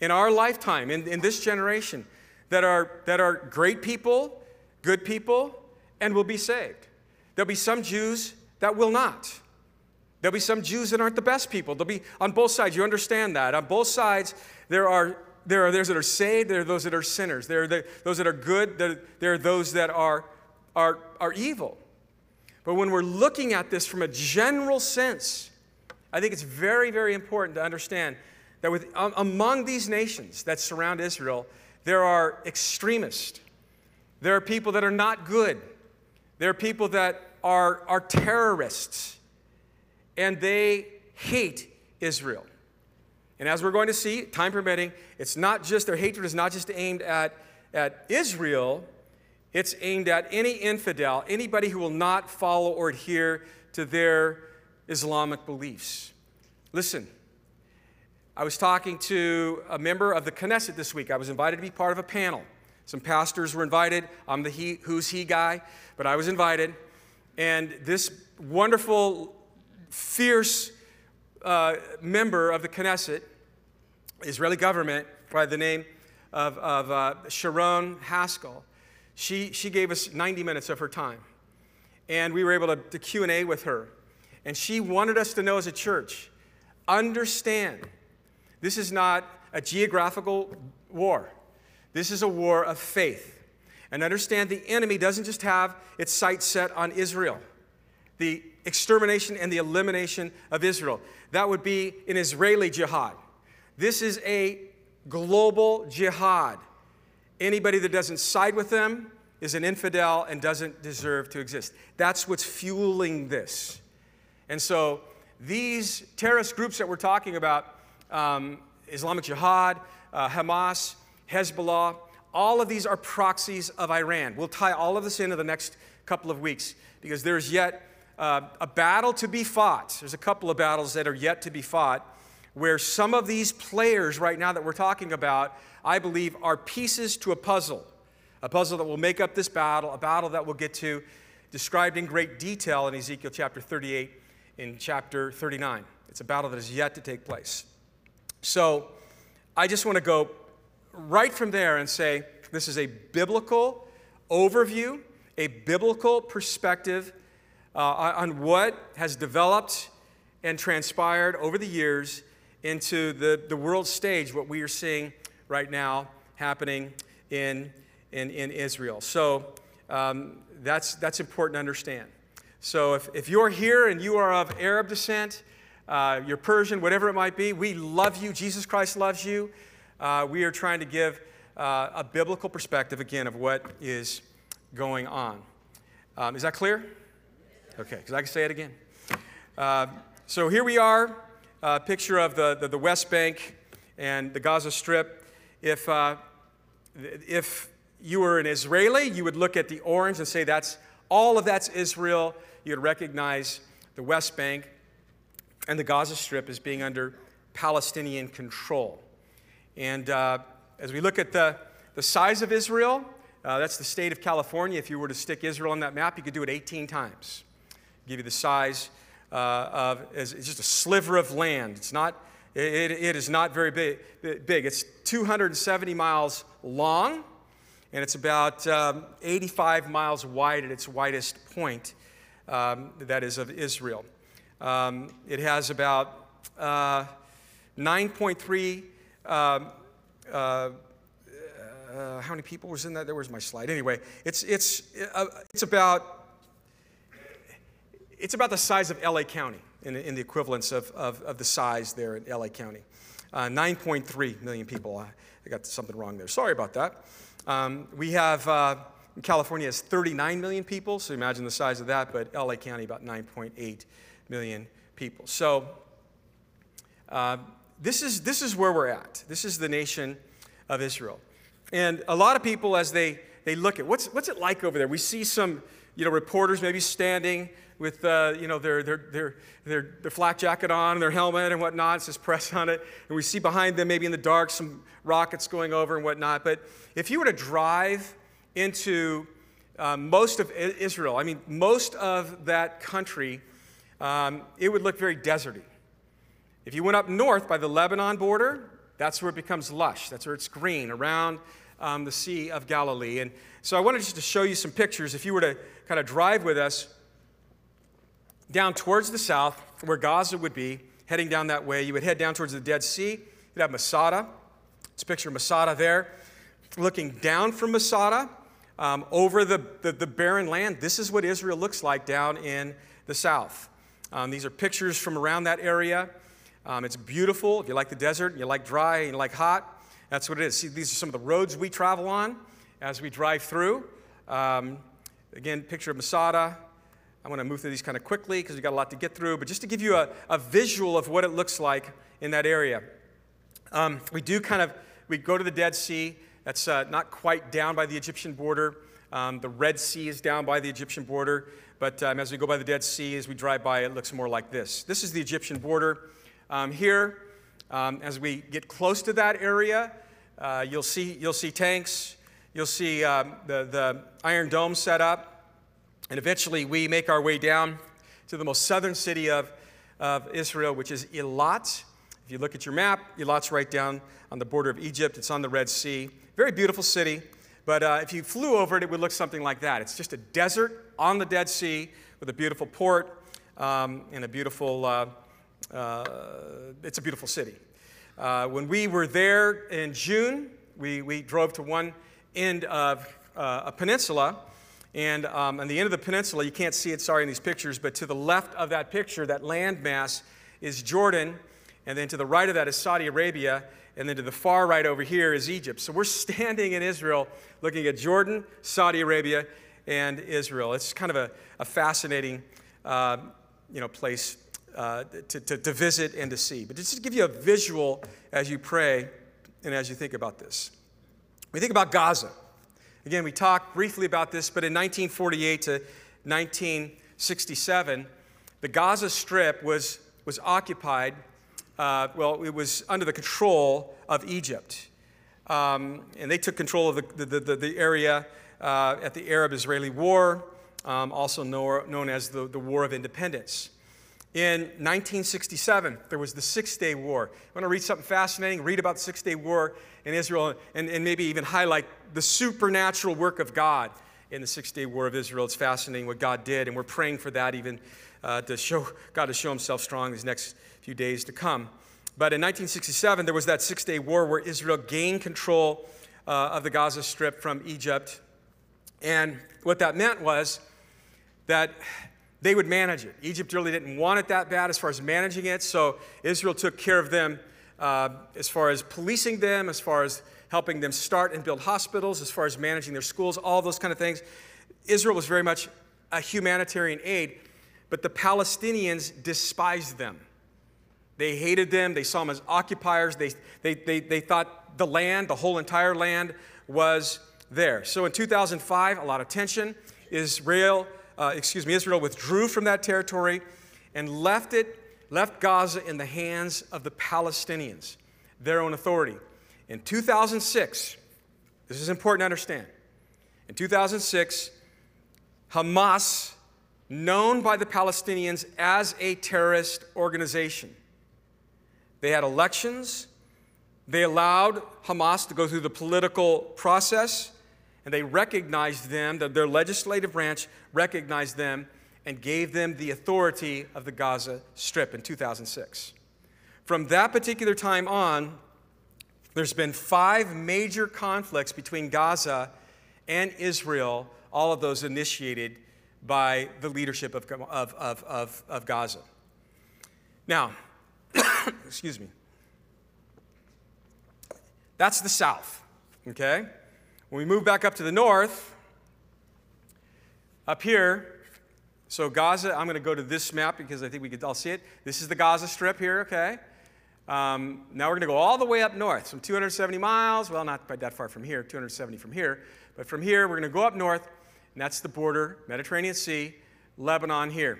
in our lifetime, in, in this generation, that are, that are great people, good people, and will be saved. There'll be some Jews that will not. There'll be some Jews that aren't the best people. There'll be on both sides. You understand that. On both sides, there are there are those that are saved, there are those that are sinners. There are those that are good, there, there are those that are, are, are evil. But when we're looking at this from a general sense, I think it's very, very important to understand that with, um, among these nations that surround Israel, there are extremists. There are people that are not good. There are people that are, are terrorists. And they hate Israel. And as we're going to see, time permitting, it's not just, their hatred is not just aimed at, at Israel, it's aimed at any infidel, anybody who will not follow or adhere to their Islamic beliefs. Listen, I was talking to a member of the Knesset this week. I was invited to be part of a panel. Some pastors were invited. I'm the he, who's he guy, but I was invited. And this wonderful, fierce uh, member of the Knesset, Israeli government, by the name of, of uh, Sharren Haskel, she, she gave us 90 minutes of her time. And we were able to, to Q&A with her. And she wanted us to know as a church, understand this is not a geographical war. This is a war of faith. And understand the enemy doesn't just have its sights set on Israel, the extermination and the elimination of Israel. That would be an Israeli jihad. This is a global jihad. Anybody that doesn't side with them is an infidel and doesn't deserve to exist. That's what's fueling this. And so these terrorist groups that we're talking about um, Islamic Jihad, uh, Hamas, Hezbollah all of these are proxies of Iran. We'll tie all of this into the next couple of weeks because there's yet uh, a battle to be fought. There's a couple of battles that are yet to be fought where some of these players right now that we're talking about, I believe, are pieces to a puzzle. A puzzle that will make up this battle, a battle that we'll get to described in great detail in Ezekiel chapter 38 in chapter 39. It's a battle that is yet to take place. So I just want to go right from there and say this is a biblical overview, a biblical perspective uh, on what has developed and transpired over the years into the, the world stage, what we are seeing right now happening in, in, in Israel. So um, that's, that's important to understand. So if, if you're here and you are of Arab descent, uh, you're Persian, whatever it might be, we love you. Jesus Christ loves you uh, we are trying to give uh, a biblical perspective, again, of what is going on. Um, is that clear? Okay, because I can say it again. Uh, so here we are, a picture of the, the, the, West Bank and the Gaza Strip. If, uh, if you were an Israeli, you would look at the orange and say that's all of that's Israel. You'd recognize the West Bank and the Gaza Strip as being under Palestinian control. And uh, as we look at the, the size of Israel, uh, that's the state of California. If you were to stick Israel on that map, you could do it 18 times. Give you the size uh, of it's just a sliver of land. It's not. It, it is not very big, big. It's 270 miles long, and it's about um, 85 miles wide at its widest point. Um, that is of Israel. Um, it has about uh, 9.3 um, uh, uh, how many people was in that? There was my slide. Anyway, it's, it's, uh, it's, about, it's about the size of LA County in, in the equivalence of, of, of, the size there in LA County. Uh, 9.3 million people. I, got something wrong there. Sorry about that. Um, we have, uh, California has 39 million people, so imagine the size of that, but LA County about 9.8 million people. So, uh, this is, this is where we're at. This is the nation of Israel. And a lot of people, as they, they look at what's, what's it like over there, we see some you know, reporters maybe standing with uh, you know, their, their, their, their, their flak jacket on their helmet and whatnot. It says press on it. And we see behind them, maybe in the dark, some rockets going over and whatnot. But if you were to drive into um, most of Israel, I mean, most of that country, um, it would look very deserty. If you went up north by the Lebanon border, that's where it becomes lush. That's where it's green around um, the Sea of Galilee. And so I wanted just to show you some pictures. If you were to kind of drive with us down towards the south, where Gaza would be, heading down that way, you would head down towards the Dead Sea. You'd have Masada. It's a picture of Masada there. Looking down from Masada um, over the, the, the barren land, this is what Israel looks like down in the south. Um, these are pictures from around that area. Um, it's beautiful. If you like the desert, you like dry, and you like hot, that's what it is. See, these are some of the roads we travel on as we drive through. Um, again, picture of Masada. I'm going to move through these kind of quickly because we've got a lot to get through, but just to give you a, a visual of what it looks like in that area. Um, we do kind of, we go to the Dead Sea. That's uh, not quite down by the Egyptian border. Um, the Red Sea is down by the Egyptian border, but um, as we go by the Dead Sea, as we drive by, it looks more like this. This is the Egyptian border. Um, here, um, as we get close to that area, uh, you'll, see, you'll see tanks, you'll see um, the, the Iron Dome set up, and eventually we make our way down to the most southern city of, of Israel, which is Eilat. If you look at your map, Eilat's right down on the border of Egypt. It's on the Red Sea. Very beautiful city. But uh, if you flew over it, it would look something like that. It's just a desert on the Dead Sea with a beautiful port um, and a beautiful uh, uh, it's a beautiful city. Uh, when we were there in June, we, we drove to one end of uh, a peninsula. And um, on the end of the peninsula, you can't see it, sorry, in these pictures, but to the left of that picture, that landmass is Jordan. And then to the right of that is Saudi Arabia. And then to the far right over here is Egypt. So we're standing in Israel looking at Jordan, Saudi Arabia, and Israel. It's kind of a, a fascinating uh, you know, place uh, to, to, to visit and to see. But just to give you a visual as you pray and as you think about this. We think about Gaza. Again, we talked briefly about this, but in 1948 to 1967, the Gaza Strip was, was occupied, uh, well, it was under the control of Egypt. Um, and they took control of the, the, the, the area uh, at the Arab Israeli War, um, also know, known as the, the War of Independence. In 1967, there was the Six Day War. I want to read something fascinating, read about the Six Day War in Israel, and, and maybe even highlight the supernatural work of God in the Six Day War of Israel. It's fascinating what God did, and we're praying for that even uh, to show God to show himself strong these next few days to come. But in 1967, there was that Six Day War where Israel gained control uh, of the Gaza Strip from Egypt. And what that meant was that they would manage it. Egypt really didn't want it that bad as far as managing it, so Israel took care of them uh, as far as policing them, as far as helping them start and build hospitals, as far as managing their schools, all those kind of things. Israel was very much a humanitarian aid, but the Palestinians despised them. They hated them, they saw them as occupiers, they, they, they, they thought the land, the whole entire land, was there. So in 2005, a lot of tension. Israel uh, excuse me, Israel withdrew from that territory and left it, left Gaza in the hands of the Palestinians, their own authority. In 2006, this is important to understand. In 2006, Hamas, known by the Palestinians as a terrorist organization, they had elections. They allowed Hamas to go through the political process and they recognized them, their legislative branch recognized them and gave them the authority of the Gaza Strip in 2006. From that particular time on, there's been five major conflicts between Gaza and Israel, all of those initiated by the leadership of, of, of, of, of Gaza. Now, excuse me. That's the South, okay? When we move back up to the north, up here, so Gaza, I'm going to go to this map because I think we could all see it. This is the Gaza Strip here, okay? Um, now we're going to go all the way up north, some 270 miles. Well, not that far from here, 270 from here. But from here, we're going to go up north, and that's the border, Mediterranean Sea, Lebanon here.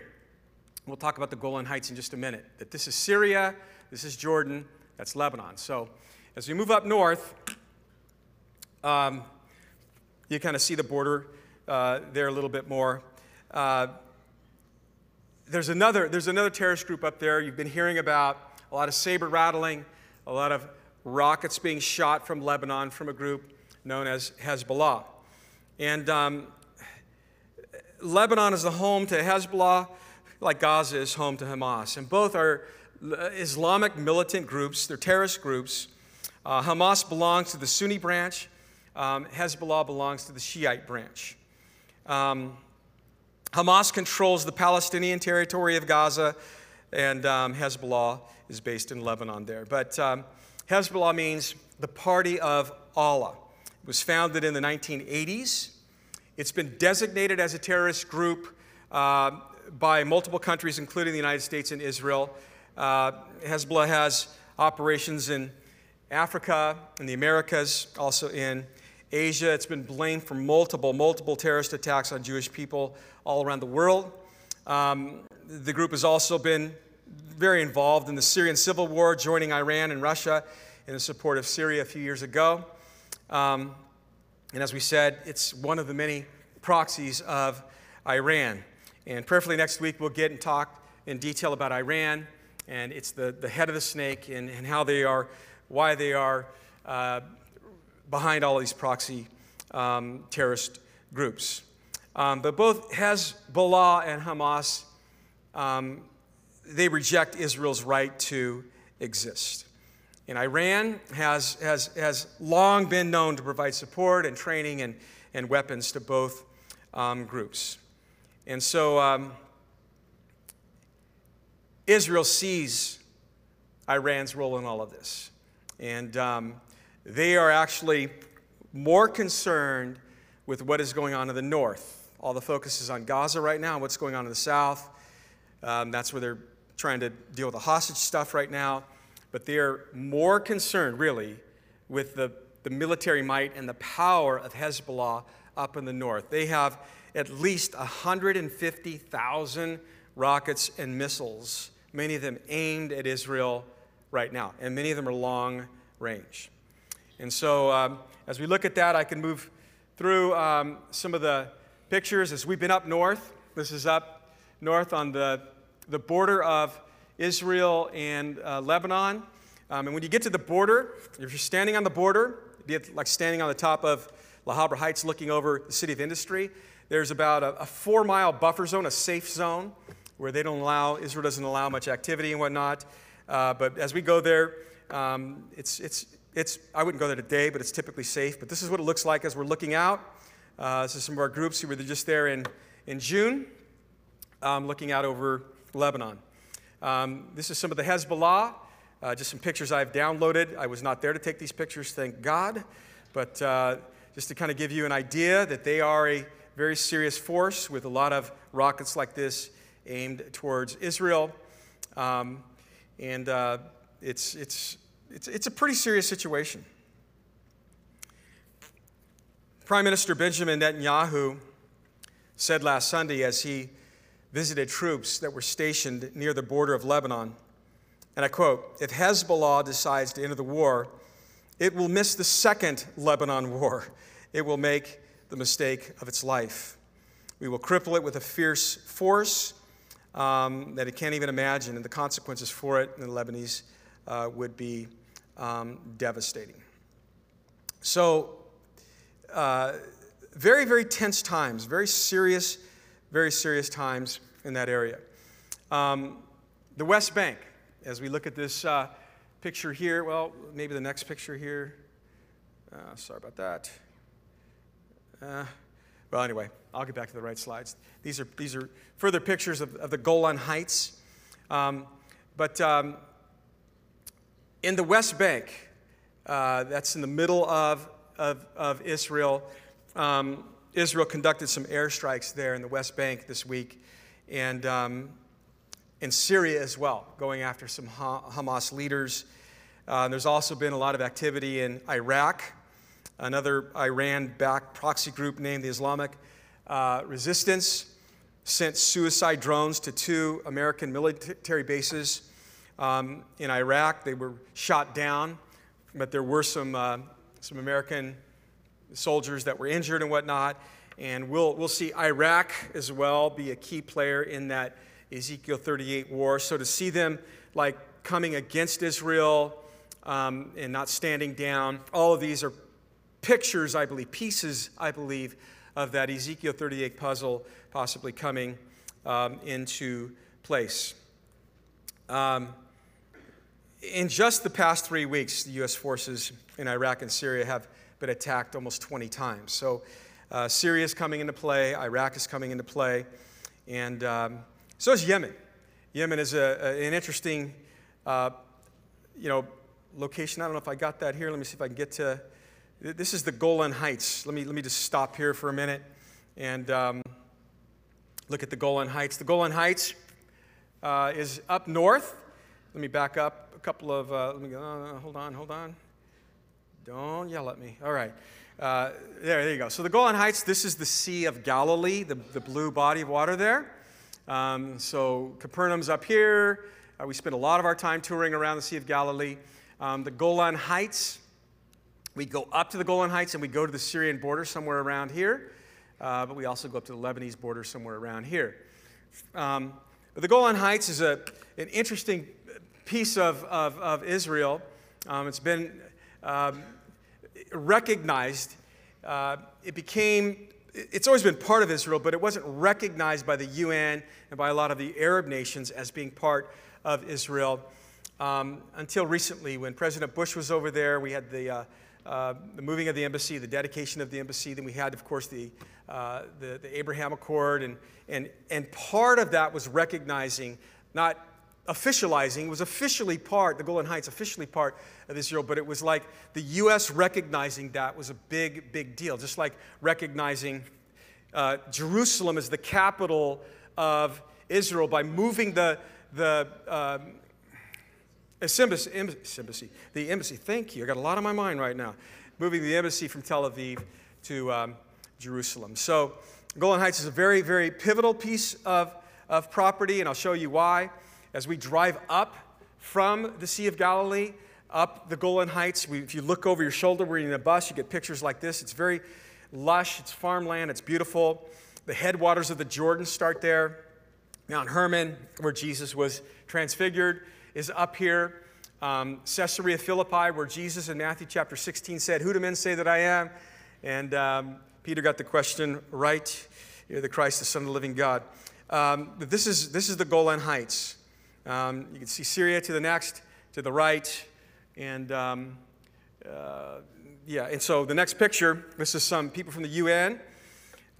We'll talk about the Golan Heights in just a minute. That this is Syria, this is Jordan, that's Lebanon. So as we move up north, um, you kind of see the border uh, there a little bit more. Uh, there's, another, there's another terrorist group up there you've been hearing about, a lot of saber rattling, a lot of rockets being shot from Lebanon from a group known as Hezbollah. And um, Lebanon is the home to Hezbollah, like Gaza is home to Hamas. And both are Islamic militant groups, they're terrorist groups. Uh, Hamas belongs to the Sunni branch, um, Hezbollah belongs to the Shiite branch. Um, Hamas controls the Palestinian territory of Gaza, and um, Hezbollah is based in Lebanon there. But um, Hezbollah means the party of Allah. It was founded in the 1980s. It's been designated as a terrorist group uh, by multiple countries, including the United States and Israel. Uh, Hezbollah has operations in Africa, in the Americas, also in Asia. It's been blamed for multiple, multiple terrorist attacks on Jewish people all around the world. Um, the group has also been very involved in the Syrian civil war, joining Iran and Russia in the support of Syria a few years ago. Um, and as we said, it's one of the many proxies of Iran. And prayerfully next week, we'll get and talk in detail about Iran. And it's the, the head of the snake and, and how they are, why they are uh, behind all these proxy um, terrorist groups. Um, but both Hezbollah and Hamas, um, they reject Israel's right to exist. And Iran has, has, has long been known to provide support and training and, and weapons to both um, groups. And so um, Israel sees Iran's role in all of this. And um, they are actually more concerned with what is going on in the north. All the focus is on Gaza right now, what's going on in the south. Um, that's where they're trying to deal with the hostage stuff right now. But they're more concerned, really, with the, the military might and the power of Hezbollah up in the north. They have at least 150,000 rockets and missiles, many of them aimed at Israel right now, and many of them are long range. And so, um, as we look at that, I can move through um, some of the pictures as we've been up north. This is up north on the, the border of Israel and uh, Lebanon. Um, and when you get to the border, if you're standing on the border, be it like standing on the top of La Habra Heights looking over the city of industry, there's about a, a four mile buffer zone, a safe zone, where they don't allow, Israel doesn't allow much activity and whatnot. Uh, but as we go there, um, it's, it's, it's, I wouldn't go there today, but it's typically safe. But this is what it looks like as we're looking out. Uh, this is some of our groups who were just there in, in June, um, looking out over Lebanon. Um, this is some of the Hezbollah, uh, just some pictures I've downloaded. I was not there to take these pictures, thank God. But uh, just to kind of give you an idea that they are a very serious force with a lot of rockets like this aimed towards Israel. Um, and uh, it's, it's, it's, it's a pretty serious situation. Prime Minister Benjamin Netanyahu said last Sunday as he visited troops that were stationed near the border of Lebanon, and I quote If Hezbollah decides to enter the war, it will miss the second Lebanon war. It will make the mistake of its life. We will cripple it with a fierce force um, that it can't even imagine, and the consequences for it in the Lebanese uh, would be um, devastating. So, uh, very, very tense times, very serious, very serious times in that area. Um, the West Bank, as we look at this uh, picture here, well, maybe the next picture here. Uh, sorry about that. Well, anyway, I'll get back to the right slides. These are, these are further pictures of, of the Golan Heights. Um, but um, in the West Bank, uh, that's in the middle of, of, of Israel, um, Israel conducted some airstrikes there in the West Bank this week, and um, in Syria as well, going after some ha- Hamas leaders. Uh, there's also been a lot of activity in Iraq another Iran backed proxy group named the Islamic uh, Resistance sent suicide drones to two American military bases um, in Iraq. They were shot down, but there were some, uh, some American soldiers that were injured and whatnot. And we'll, we'll see Iraq as well be a key player in that Ezekiel 38 war. So to see them like coming against Israel um, and not standing down, all of these are pictures, I believe, pieces, I believe, of that Ezekiel 38 puzzle possibly coming um, into place. Um, in just the past three weeks, the U.S. forces in Iraq and Syria have been attacked almost 20 times. So uh, Syria is coming into play, Iraq is coming into play, and um, so is Yemen. Yemen is a, a, an interesting, uh, you know, location. I don't know if I got that here. Let me see if I can get to this is the Golan Heights. Let me, let me just stop here for a minute and um, look at the Golan Heights. The Golan Heights uh, is up north. Let me back up a couple of, uh, let me go, uh, hold on, hold on. Don't yell at me. All right. Uh, there, there you go. So the Golan Heights, this is the Sea of Galilee, the, the blue body of water there. Um, so Capernaum's up here. Uh, we spend a lot of our time touring around the Sea of Galilee. Um, the Golan Heights, we go up to the Golan Heights and we go to the Syrian border somewhere around here, uh, but we also go up to the Lebanese border somewhere around here. Um, the Golan Heights is a, an interesting piece of, of, of Israel. Um, it's been um, recognized. Uh, it became, it's always been part of Israel, but it wasn't recognized by the UN and by a lot of the Arab nations as being part of Israel um, until recently when President Bush was over there. We had the uh, uh, the moving of the embassy, the dedication of the embassy. Then we had, of course, the, uh, the, the, Abraham Accord. And, and, and part of that was recognizing not officializing, was officially part, the Golan Heights officially part of Israel, but it was like the U.S. recognizing that was a big, big deal. Just like recognizing uh, Jerusalem as the capital of Israel by moving the, the um, embassy, embassy, the embassy, thank you, I got a lot on my mind right now, moving the embassy from Tel Aviv to um, Jerusalem. So Golan Heights is a very, very pivotal piece of, of property, and I'll show you why. As we drive up from the Sea of Galilee, up the Golan Heights, we, if you look over your shoulder, we're in a bus, you get pictures like this. It's very lush, it's farmland, it's beautiful. The headwaters of the Jordan start there. Mount Hermon, where Jesus was transfigured, is up here. Um, Caesarea Philippi, where Jesus in Matthew chapter 16 said, Who do men say that I am? And um, Peter got the question right. You're the Christ, the Son of the living God. Um, this, is, this is the Golan Heights. Um, you can see Syria to the next, to the right. And um, uh, yeah, and so the next picture, this is some people from the UN.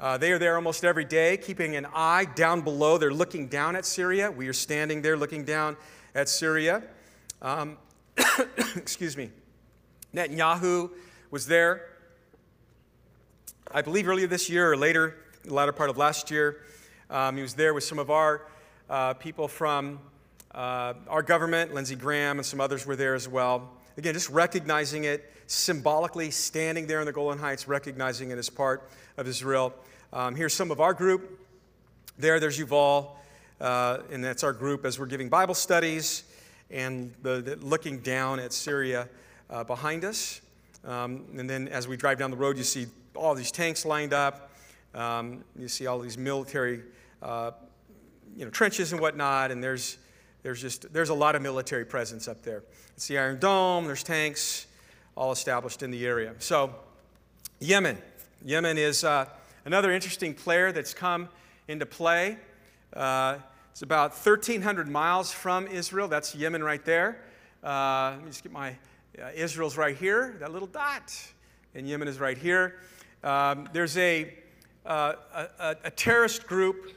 Uh, they are there almost every day, keeping an eye down below. They're looking down at Syria. We are standing there looking down at Syria. Um, excuse me. Netanyahu was there, I believe, earlier this year or later, the latter part of last year. Um, he was there with some of our uh, people from uh, our government. Lindsey Graham and some others were there as well. Again, just recognizing it symbolically, standing there in the Golan Heights, recognizing it as part of Israel. Um, here's some of our group. There, there's Yuval, uh, and that's our group as we're giving Bible studies and the, the looking down at Syria uh, behind us. Um, and then as we drive down the road, you see all these tanks lined up. Um, you see all these military, uh, you know, trenches and whatnot. And there's there's just there's a lot of military presence up there. It's the Iron Dome. There's tanks, all established in the area. So, Yemen. Yemen is uh, Another interesting player that's come into play. Uh, it's about 1,300 miles from Israel. That's Yemen right there. Uh, let me just get my uh, Israel's right here, that little dot, and Yemen is right here. Um, there's a, uh, a, a, terrorist group.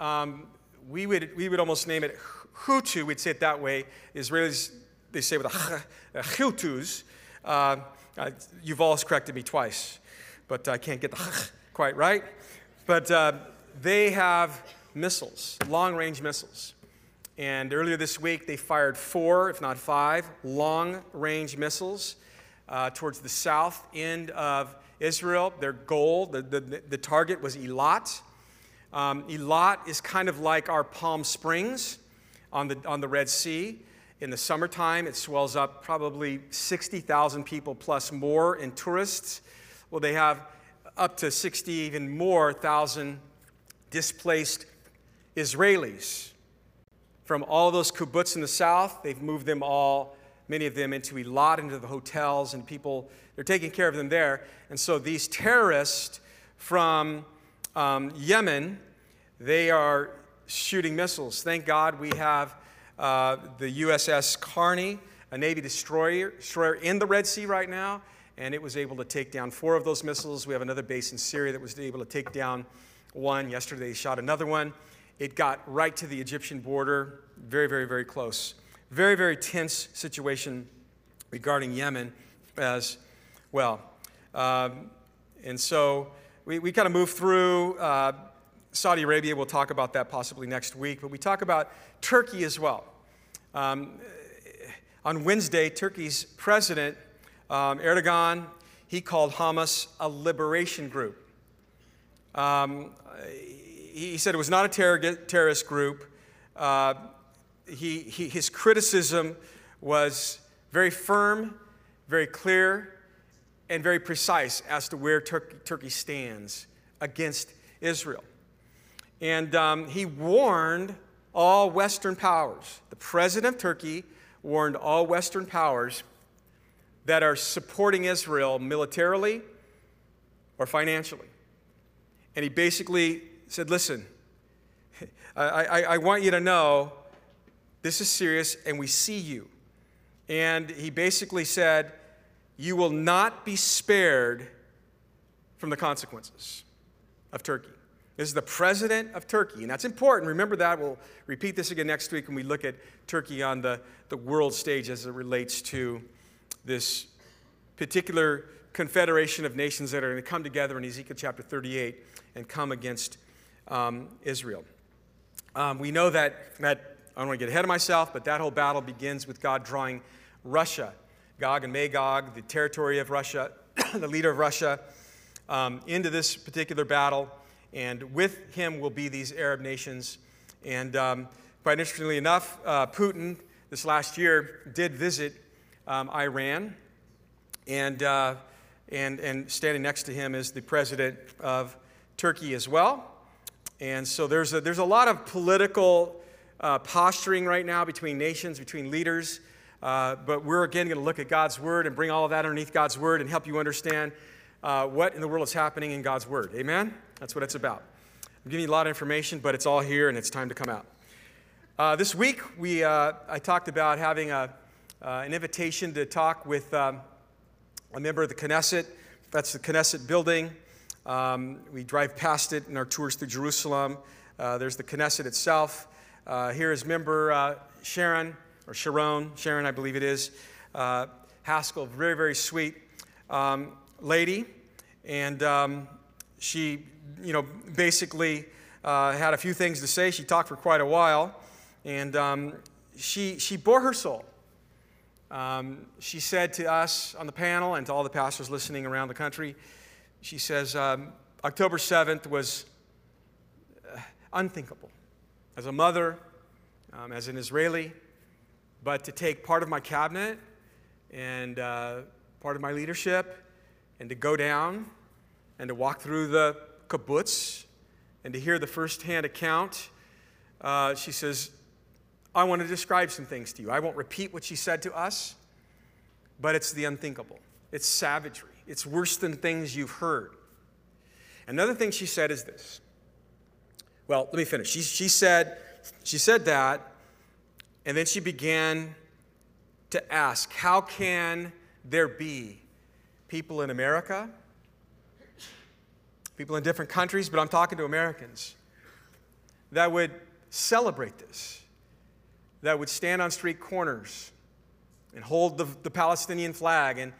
Um, we, would, we would almost name it Hutu. We'd say it that way. Israelis, they say with a, Hutus. Uh, uh, Yuval's corrected me twice, but I can't get the quite right. But uh, they have missiles, long range missiles. And earlier this week, they fired four, if not five, long range missiles uh, towards the south end of Israel. Their goal, the, the, the target was Eilat. Um, Eilat is kind of like our Palm Springs on the, on the Red Sea. In the summertime, it swells up probably 60,000 people plus more in tourists. Well, they have up to 60, even more thousand displaced Israelis. From all those kibbutz in the south, they've moved them all, many of them into Eilat, into the hotels, and people, they're taking care of them there. And so these terrorists from um, Yemen, they are shooting missiles. Thank God we have uh, the USS Carney, a Navy destroyer, destroyer in the Red Sea right now and it was able to take down four of those missiles. We have another base in Syria that was able to take down one. Yesterday, they shot another one. It got right to the Egyptian border, very, very, very close. Very, very tense situation regarding Yemen as well. Um, and so we, we kind of move through uh, Saudi Arabia. We'll talk about that possibly next week. But we talk about Turkey as well. Um, on Wednesday, Turkey's president um, Erdogan, he called Hamas a liberation group. Um, he said it was not a terror- terrorist group. Uh, he, he, his criticism was very firm, very clear, and very precise as to where Tur- Turkey stands against Israel. And um, he warned all Western powers. The president of Turkey warned all Western powers that are supporting Israel militarily or financially. And he basically said, Listen, I, I, I, want you to know this is serious and we see you. And he basically said, You will not be spared from the consequences of Turkey. This is the president of Turkey, and that's important. Remember that. We'll repeat this again next week when we look at Turkey on the, the world stage as it relates to this particular confederation of nations that are going to come together in Ezekiel chapter 38 and come against um, Israel. Um, we know that, that, I don't want to get ahead of myself, but that whole battle begins with God drawing Russia, Gog and Magog, the territory of Russia, the leader of Russia, um, into this particular battle. And with him will be these Arab nations. And um, quite interestingly enough, uh, Putin this last year did visit um, Iran. And, uh, and, and standing next to him is the president of Turkey as well. And so there's a, there's a lot of political uh, posturing right now between nations, between leaders. Uh, but we're again going to look at God's Word and bring all of that underneath God's Word and help you understand uh, what in the world is happening in God's Word. Amen? That's what it's about. I'm giving you a lot of information, but it's all here and it's time to come out. Uh, this week, we, uh, I talked about having a, uh, an invitation to talk with um, a member of the Knesset. That's the Knesset building. Um, we drive past it in our tours through Jerusalem. Uh, there's the Knesset itself. Uh, here is member uh, Sharon, or Sharon, Sharon, I believe it is. Uh, Haskel, very, very sweet um, lady. And um, she, you know, basically uh, had a few things to say. She talked for quite a while. And um, she, she bore her soul. Um, she said to us on the panel and to all the pastors listening around the country, she says, um, October 7th was uh, unthinkable. As a mother, um, as an Israeli, but to take part of my cabinet and uh, part of my leadership and to go down and to walk through the kibbutz and to hear the firsthand account, uh, she says, I want to describe some things to you. I won't repeat what she said to us, but it's the unthinkable. It's savagery. It's worse than things you've heard. Another thing she said is this. Well, let me finish. She, she, said, she said that, and then she began to ask, how can there be people in America, people in different countries, but I'm talking to Americans, that would celebrate this? that would stand on street corners and hold the, the Palestinian flag and,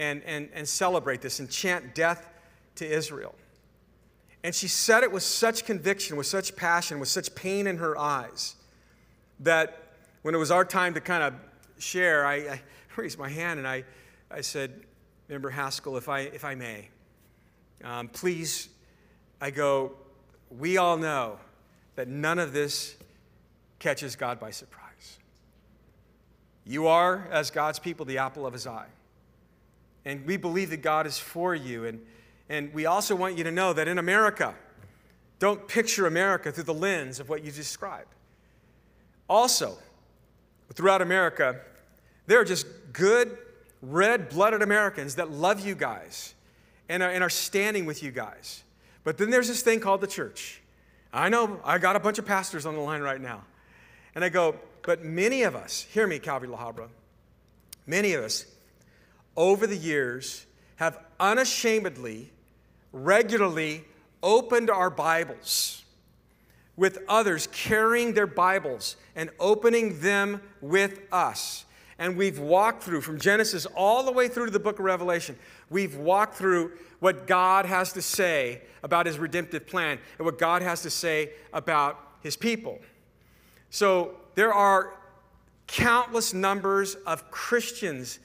and, and, and celebrate this and chant death to Israel. And she said it with such conviction, with such passion, with such pain in her eyes, that when it was our time to kind of share, I, I raised my hand and I, I said, Member Haskel, if I, if I may, um, please, I go, we all know that none of this catches God by surprise. You are, as God's people, the apple of his eye. And we believe that God is for you. And, and we also want you to know that in America, don't picture America through the lens of what you described. Also, throughout America, there are just good, red blooded Americans that love you guys and are, and are standing with you guys. But then there's this thing called the church. I know I got a bunch of pastors on the line right now. And I go, but many of us, hear me, Calvary La Habra, many of us over the years have unashamedly, regularly opened our Bibles with others carrying their Bibles and opening them with us. And we've walked through from Genesis all the way through to the book of Revelation. We've walked through what God has to say about his redemptive plan and what God has to say about his people. So there are countless numbers of Christians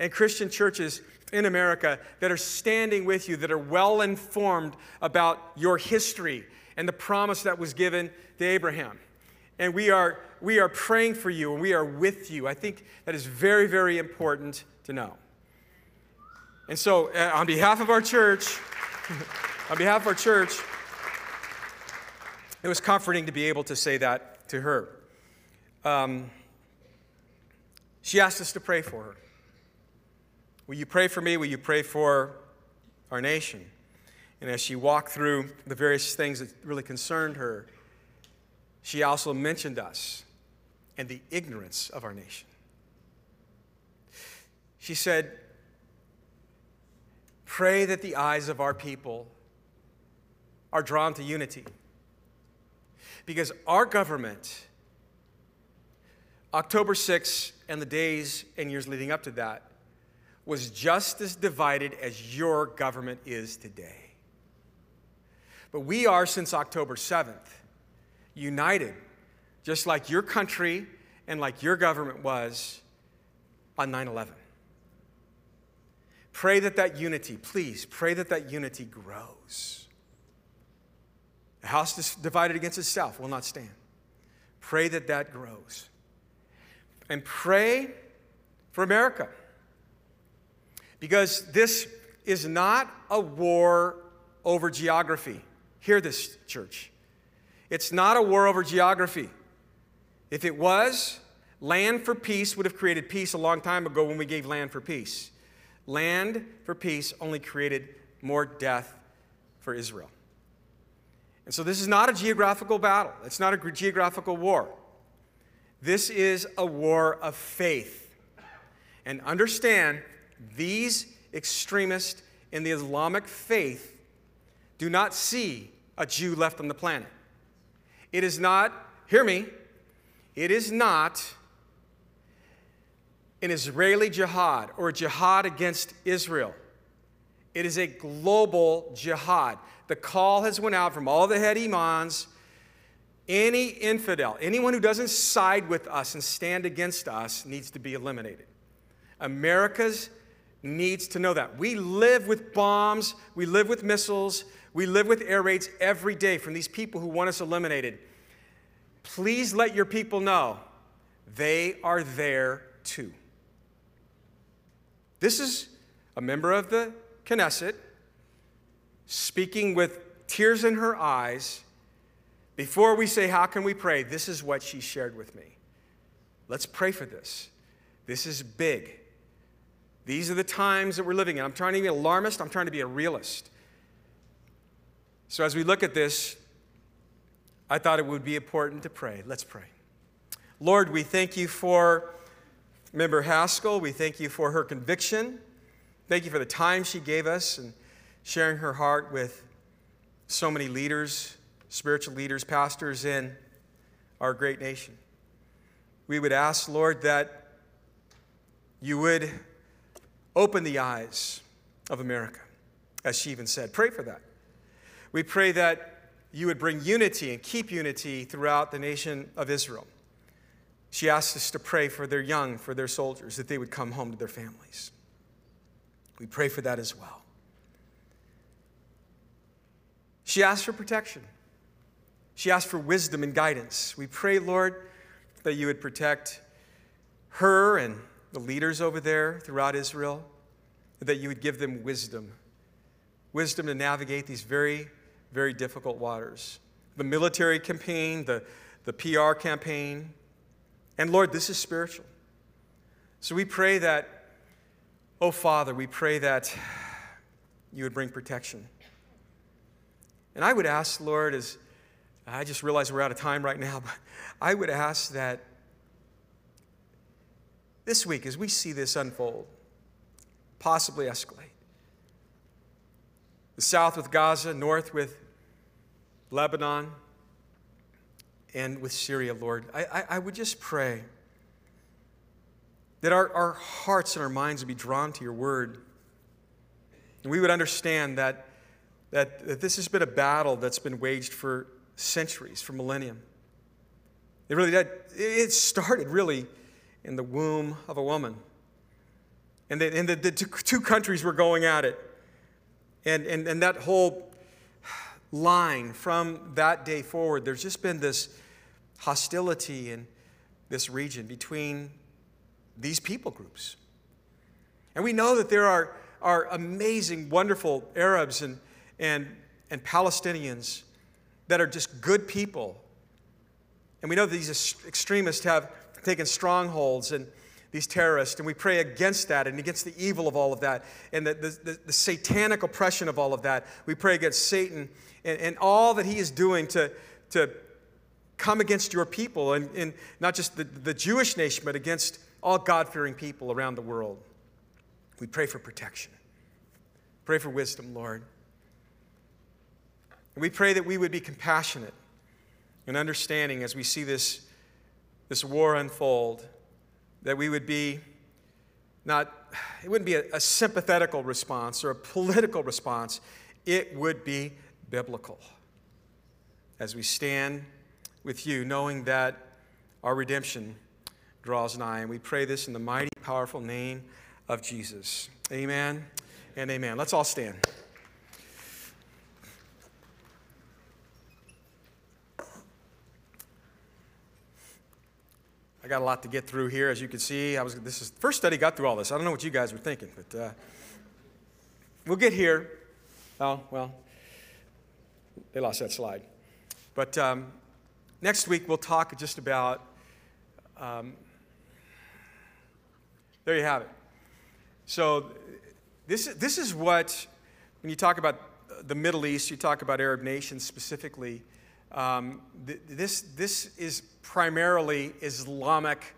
and Christian churches in America that are standing with you, that are well informed about your history and the promise that was given to Abraham. And we are, we are praying for you and we are with you. I think that is very, very important to know. And so, uh, on behalf of our church, on behalf of our church, it was comforting to be able to say that to her. Um, she asked us to pray for her. Will you pray for me? Will you pray for our nation? And as she walked through the various things that really concerned her, she also mentioned us and the ignorance of our nation. She said, Pray that the eyes of our people are drawn to unity. Because our government, October 6 and the days and years leading up to that, was just as divided as your government is today. But we are, since October 7th, united, just like your country and like your government was on 9 11. Pray that that unity, please, pray that that unity grows. A house divided against itself will not stand. Pray that that grows. And pray for America. Because this is not a war over geography. Hear this, church. It's not a war over geography. If it was, land for peace would have created peace a long time ago when we gave land for peace. Land for peace only created more death for Israel. And so this is not a geographical battle, it's not a geographical war. This is a war of faith. And understand these extremists in the Islamic faith do not see a Jew left on the planet. It is not, hear me, it is not an Israeli jihad or a jihad against Israel. It is a global jihad. The call has went out from all the head imams. Any infidel, anyone who doesn't side with us and stand against us needs to be eliminated. America's needs to know that. We live with bombs, we live with missiles, we live with air raids every day from these people who want us eliminated. Please let your people know they are there too. This is a member of the Knesset speaking with tears in her eyes. Before we say, How can we pray? This is what she shared with me. Let's pray for this. This is big. These are the times that we're living in. I'm trying to be an alarmist, I'm trying to be a realist. So, as we look at this, I thought it would be important to pray. Let's pray. Lord, we thank you for member Haskel. We thank you for her conviction. Thank you for the time she gave us and sharing her heart with so many leaders, spiritual leaders, pastors in our great nation. We would ask, Lord, that you would Open the eyes of America, as she even said. Pray for that. We pray that you would bring unity and keep unity throughout the nation of Israel. She asked us to pray for their young, for their soldiers, that they would come home to their families. We pray for that as well. She asked for protection. She asked for wisdom and guidance. We pray, Lord, that you would protect her and the leaders over there throughout Israel, that you would give them wisdom wisdom to navigate these very, very difficult waters. The military campaign, the, the PR campaign, and Lord, this is spiritual. So we pray that, oh Father, we pray that you would bring protection. And I would ask, Lord, as I just realize we're out of time right now, but I would ask that this week, as we see this unfold, possibly escalate, the south with Gaza, north with Lebanon, and with Syria, Lord, I, I, I would just pray that our, our hearts and our minds would be drawn to your word. And we would understand that, that, that this has been a battle that's been waged for centuries, for millennium. It really did. It started really in the womb of a woman. And the, and the, the two countries were going at it. And, and, and that whole line from that day forward, there's just been this hostility in this region between these people groups. And we know that there are, are amazing, wonderful Arabs and, and, and Palestinians that are just good people. And we know that these extremists have taken strongholds and these terrorists, and we pray against that and against the evil of all of that and the, the, the satanic oppression of all of that. We pray against Satan and, and all that he is doing to, to come against your people, and, and not just the, the Jewish nation, but against all God fearing people around the world. We pray for protection. Pray for wisdom, Lord. And we pray that we would be compassionate and understanding as we see this, this war unfold, that we would be not, it wouldn't be a, a sympathetical response or a political response, it would be biblical. As we stand with you, knowing that our redemption draws nigh. And we pray this in the mighty, powerful name of Jesus. Amen and amen. Let's all stand. Got a lot to get through here, as you can see. I was this is first study got through all this. I don't know what you guys were thinking, but uh, we'll get here. Oh well, they lost that slide. But um, next week we'll talk just about. Um, there you have it. So this is this is what when you talk about the Middle East, you talk about Arab nations specifically. Um, th- this, this is primarily Islamic,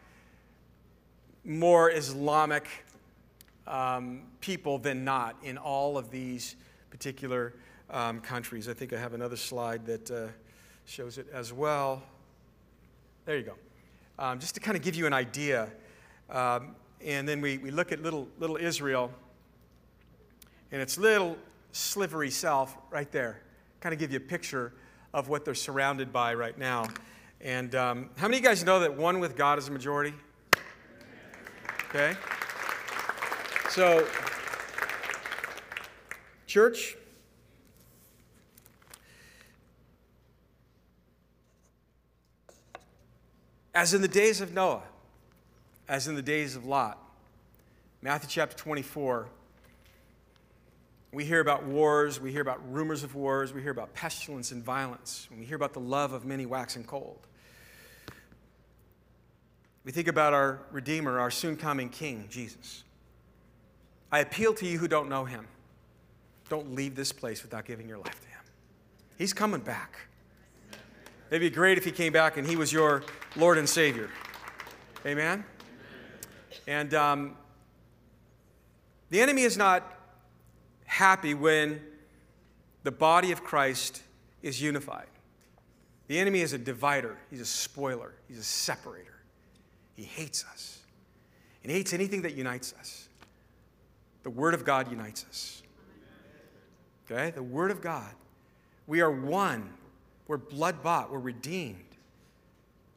more Islamic um, people than not in all of these particular um, countries. I think I have another slide that uh, shows it as well. There you go. Um, just to kind of give you an idea. Um, and then we, we look at little, little Israel and its little slivery self right there. Kind of give you a picture of what they're surrounded by right now. And um, how many of you guys know that one with God is a majority? Okay? So, church, as in the days of Noah, as in the days of Lot, Matthew chapter 24. We hear about wars, we hear about rumors of wars, we hear about pestilence and violence, and we hear about the love of many waxing cold. We think about our Redeemer, our soon coming King, Jesus. I appeal to you who don't know him. Don't leave this place without giving your life to him. He's coming back. It'd be great if he came back and he was your Lord and Savior. Amen? And um, the enemy is not happy when the body of Christ is unified. The enemy is a divider, he's a spoiler, he's a separator. He hates us. And he hates anything that unites us. The Word of God unites us. Okay? The Word of God. We are one. We're blood bought. We're redeemed.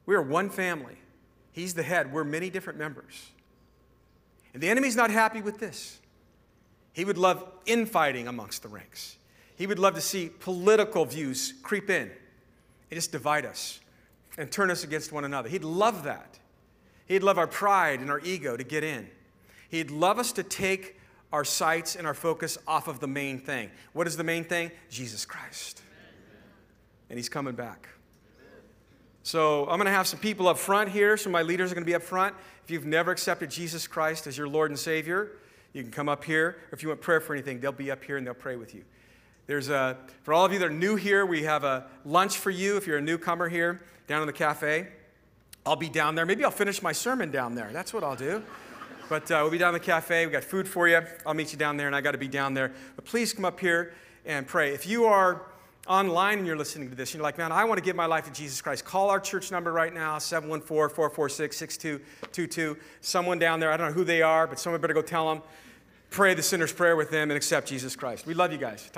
We are one family. He's the head. We're many different members. And the enemy's not happy with this. He would love infighting amongst the ranks. He would love to see political views creep in and just divide us and turn us against one another. He'd love that. He'd love our pride and our ego to get in. He'd love us to take our sights and our focus off of the main thing. What is the main thing? Jesus Christ. And He's coming back. So I'm going to have some people up front here. Some of my leaders are going to be up front. If you've never accepted Jesus Christ as your Lord and Savior, you can come up here. Or if you want prayer for anything, they'll be up here and they'll pray with you. There's a, for all of you that are new here, we have a lunch for you if you're a newcomer here down in the cafe. I'll be down there. Maybe I'll finish my sermon down there. That's what I'll do. But uh, we'll be down in the cafe. We got food for you. I'll meet you down there, and I got to be down there. But please come up here and pray. If you are online and you're listening to this, and you're like, man, I want to give my life to Jesus Christ, call our church number right now, 714 446 6222. Someone down there, I don't know who they are, but someone better go tell them. Pray the sinner's prayer with them and accept Jesus Christ. We love you guys.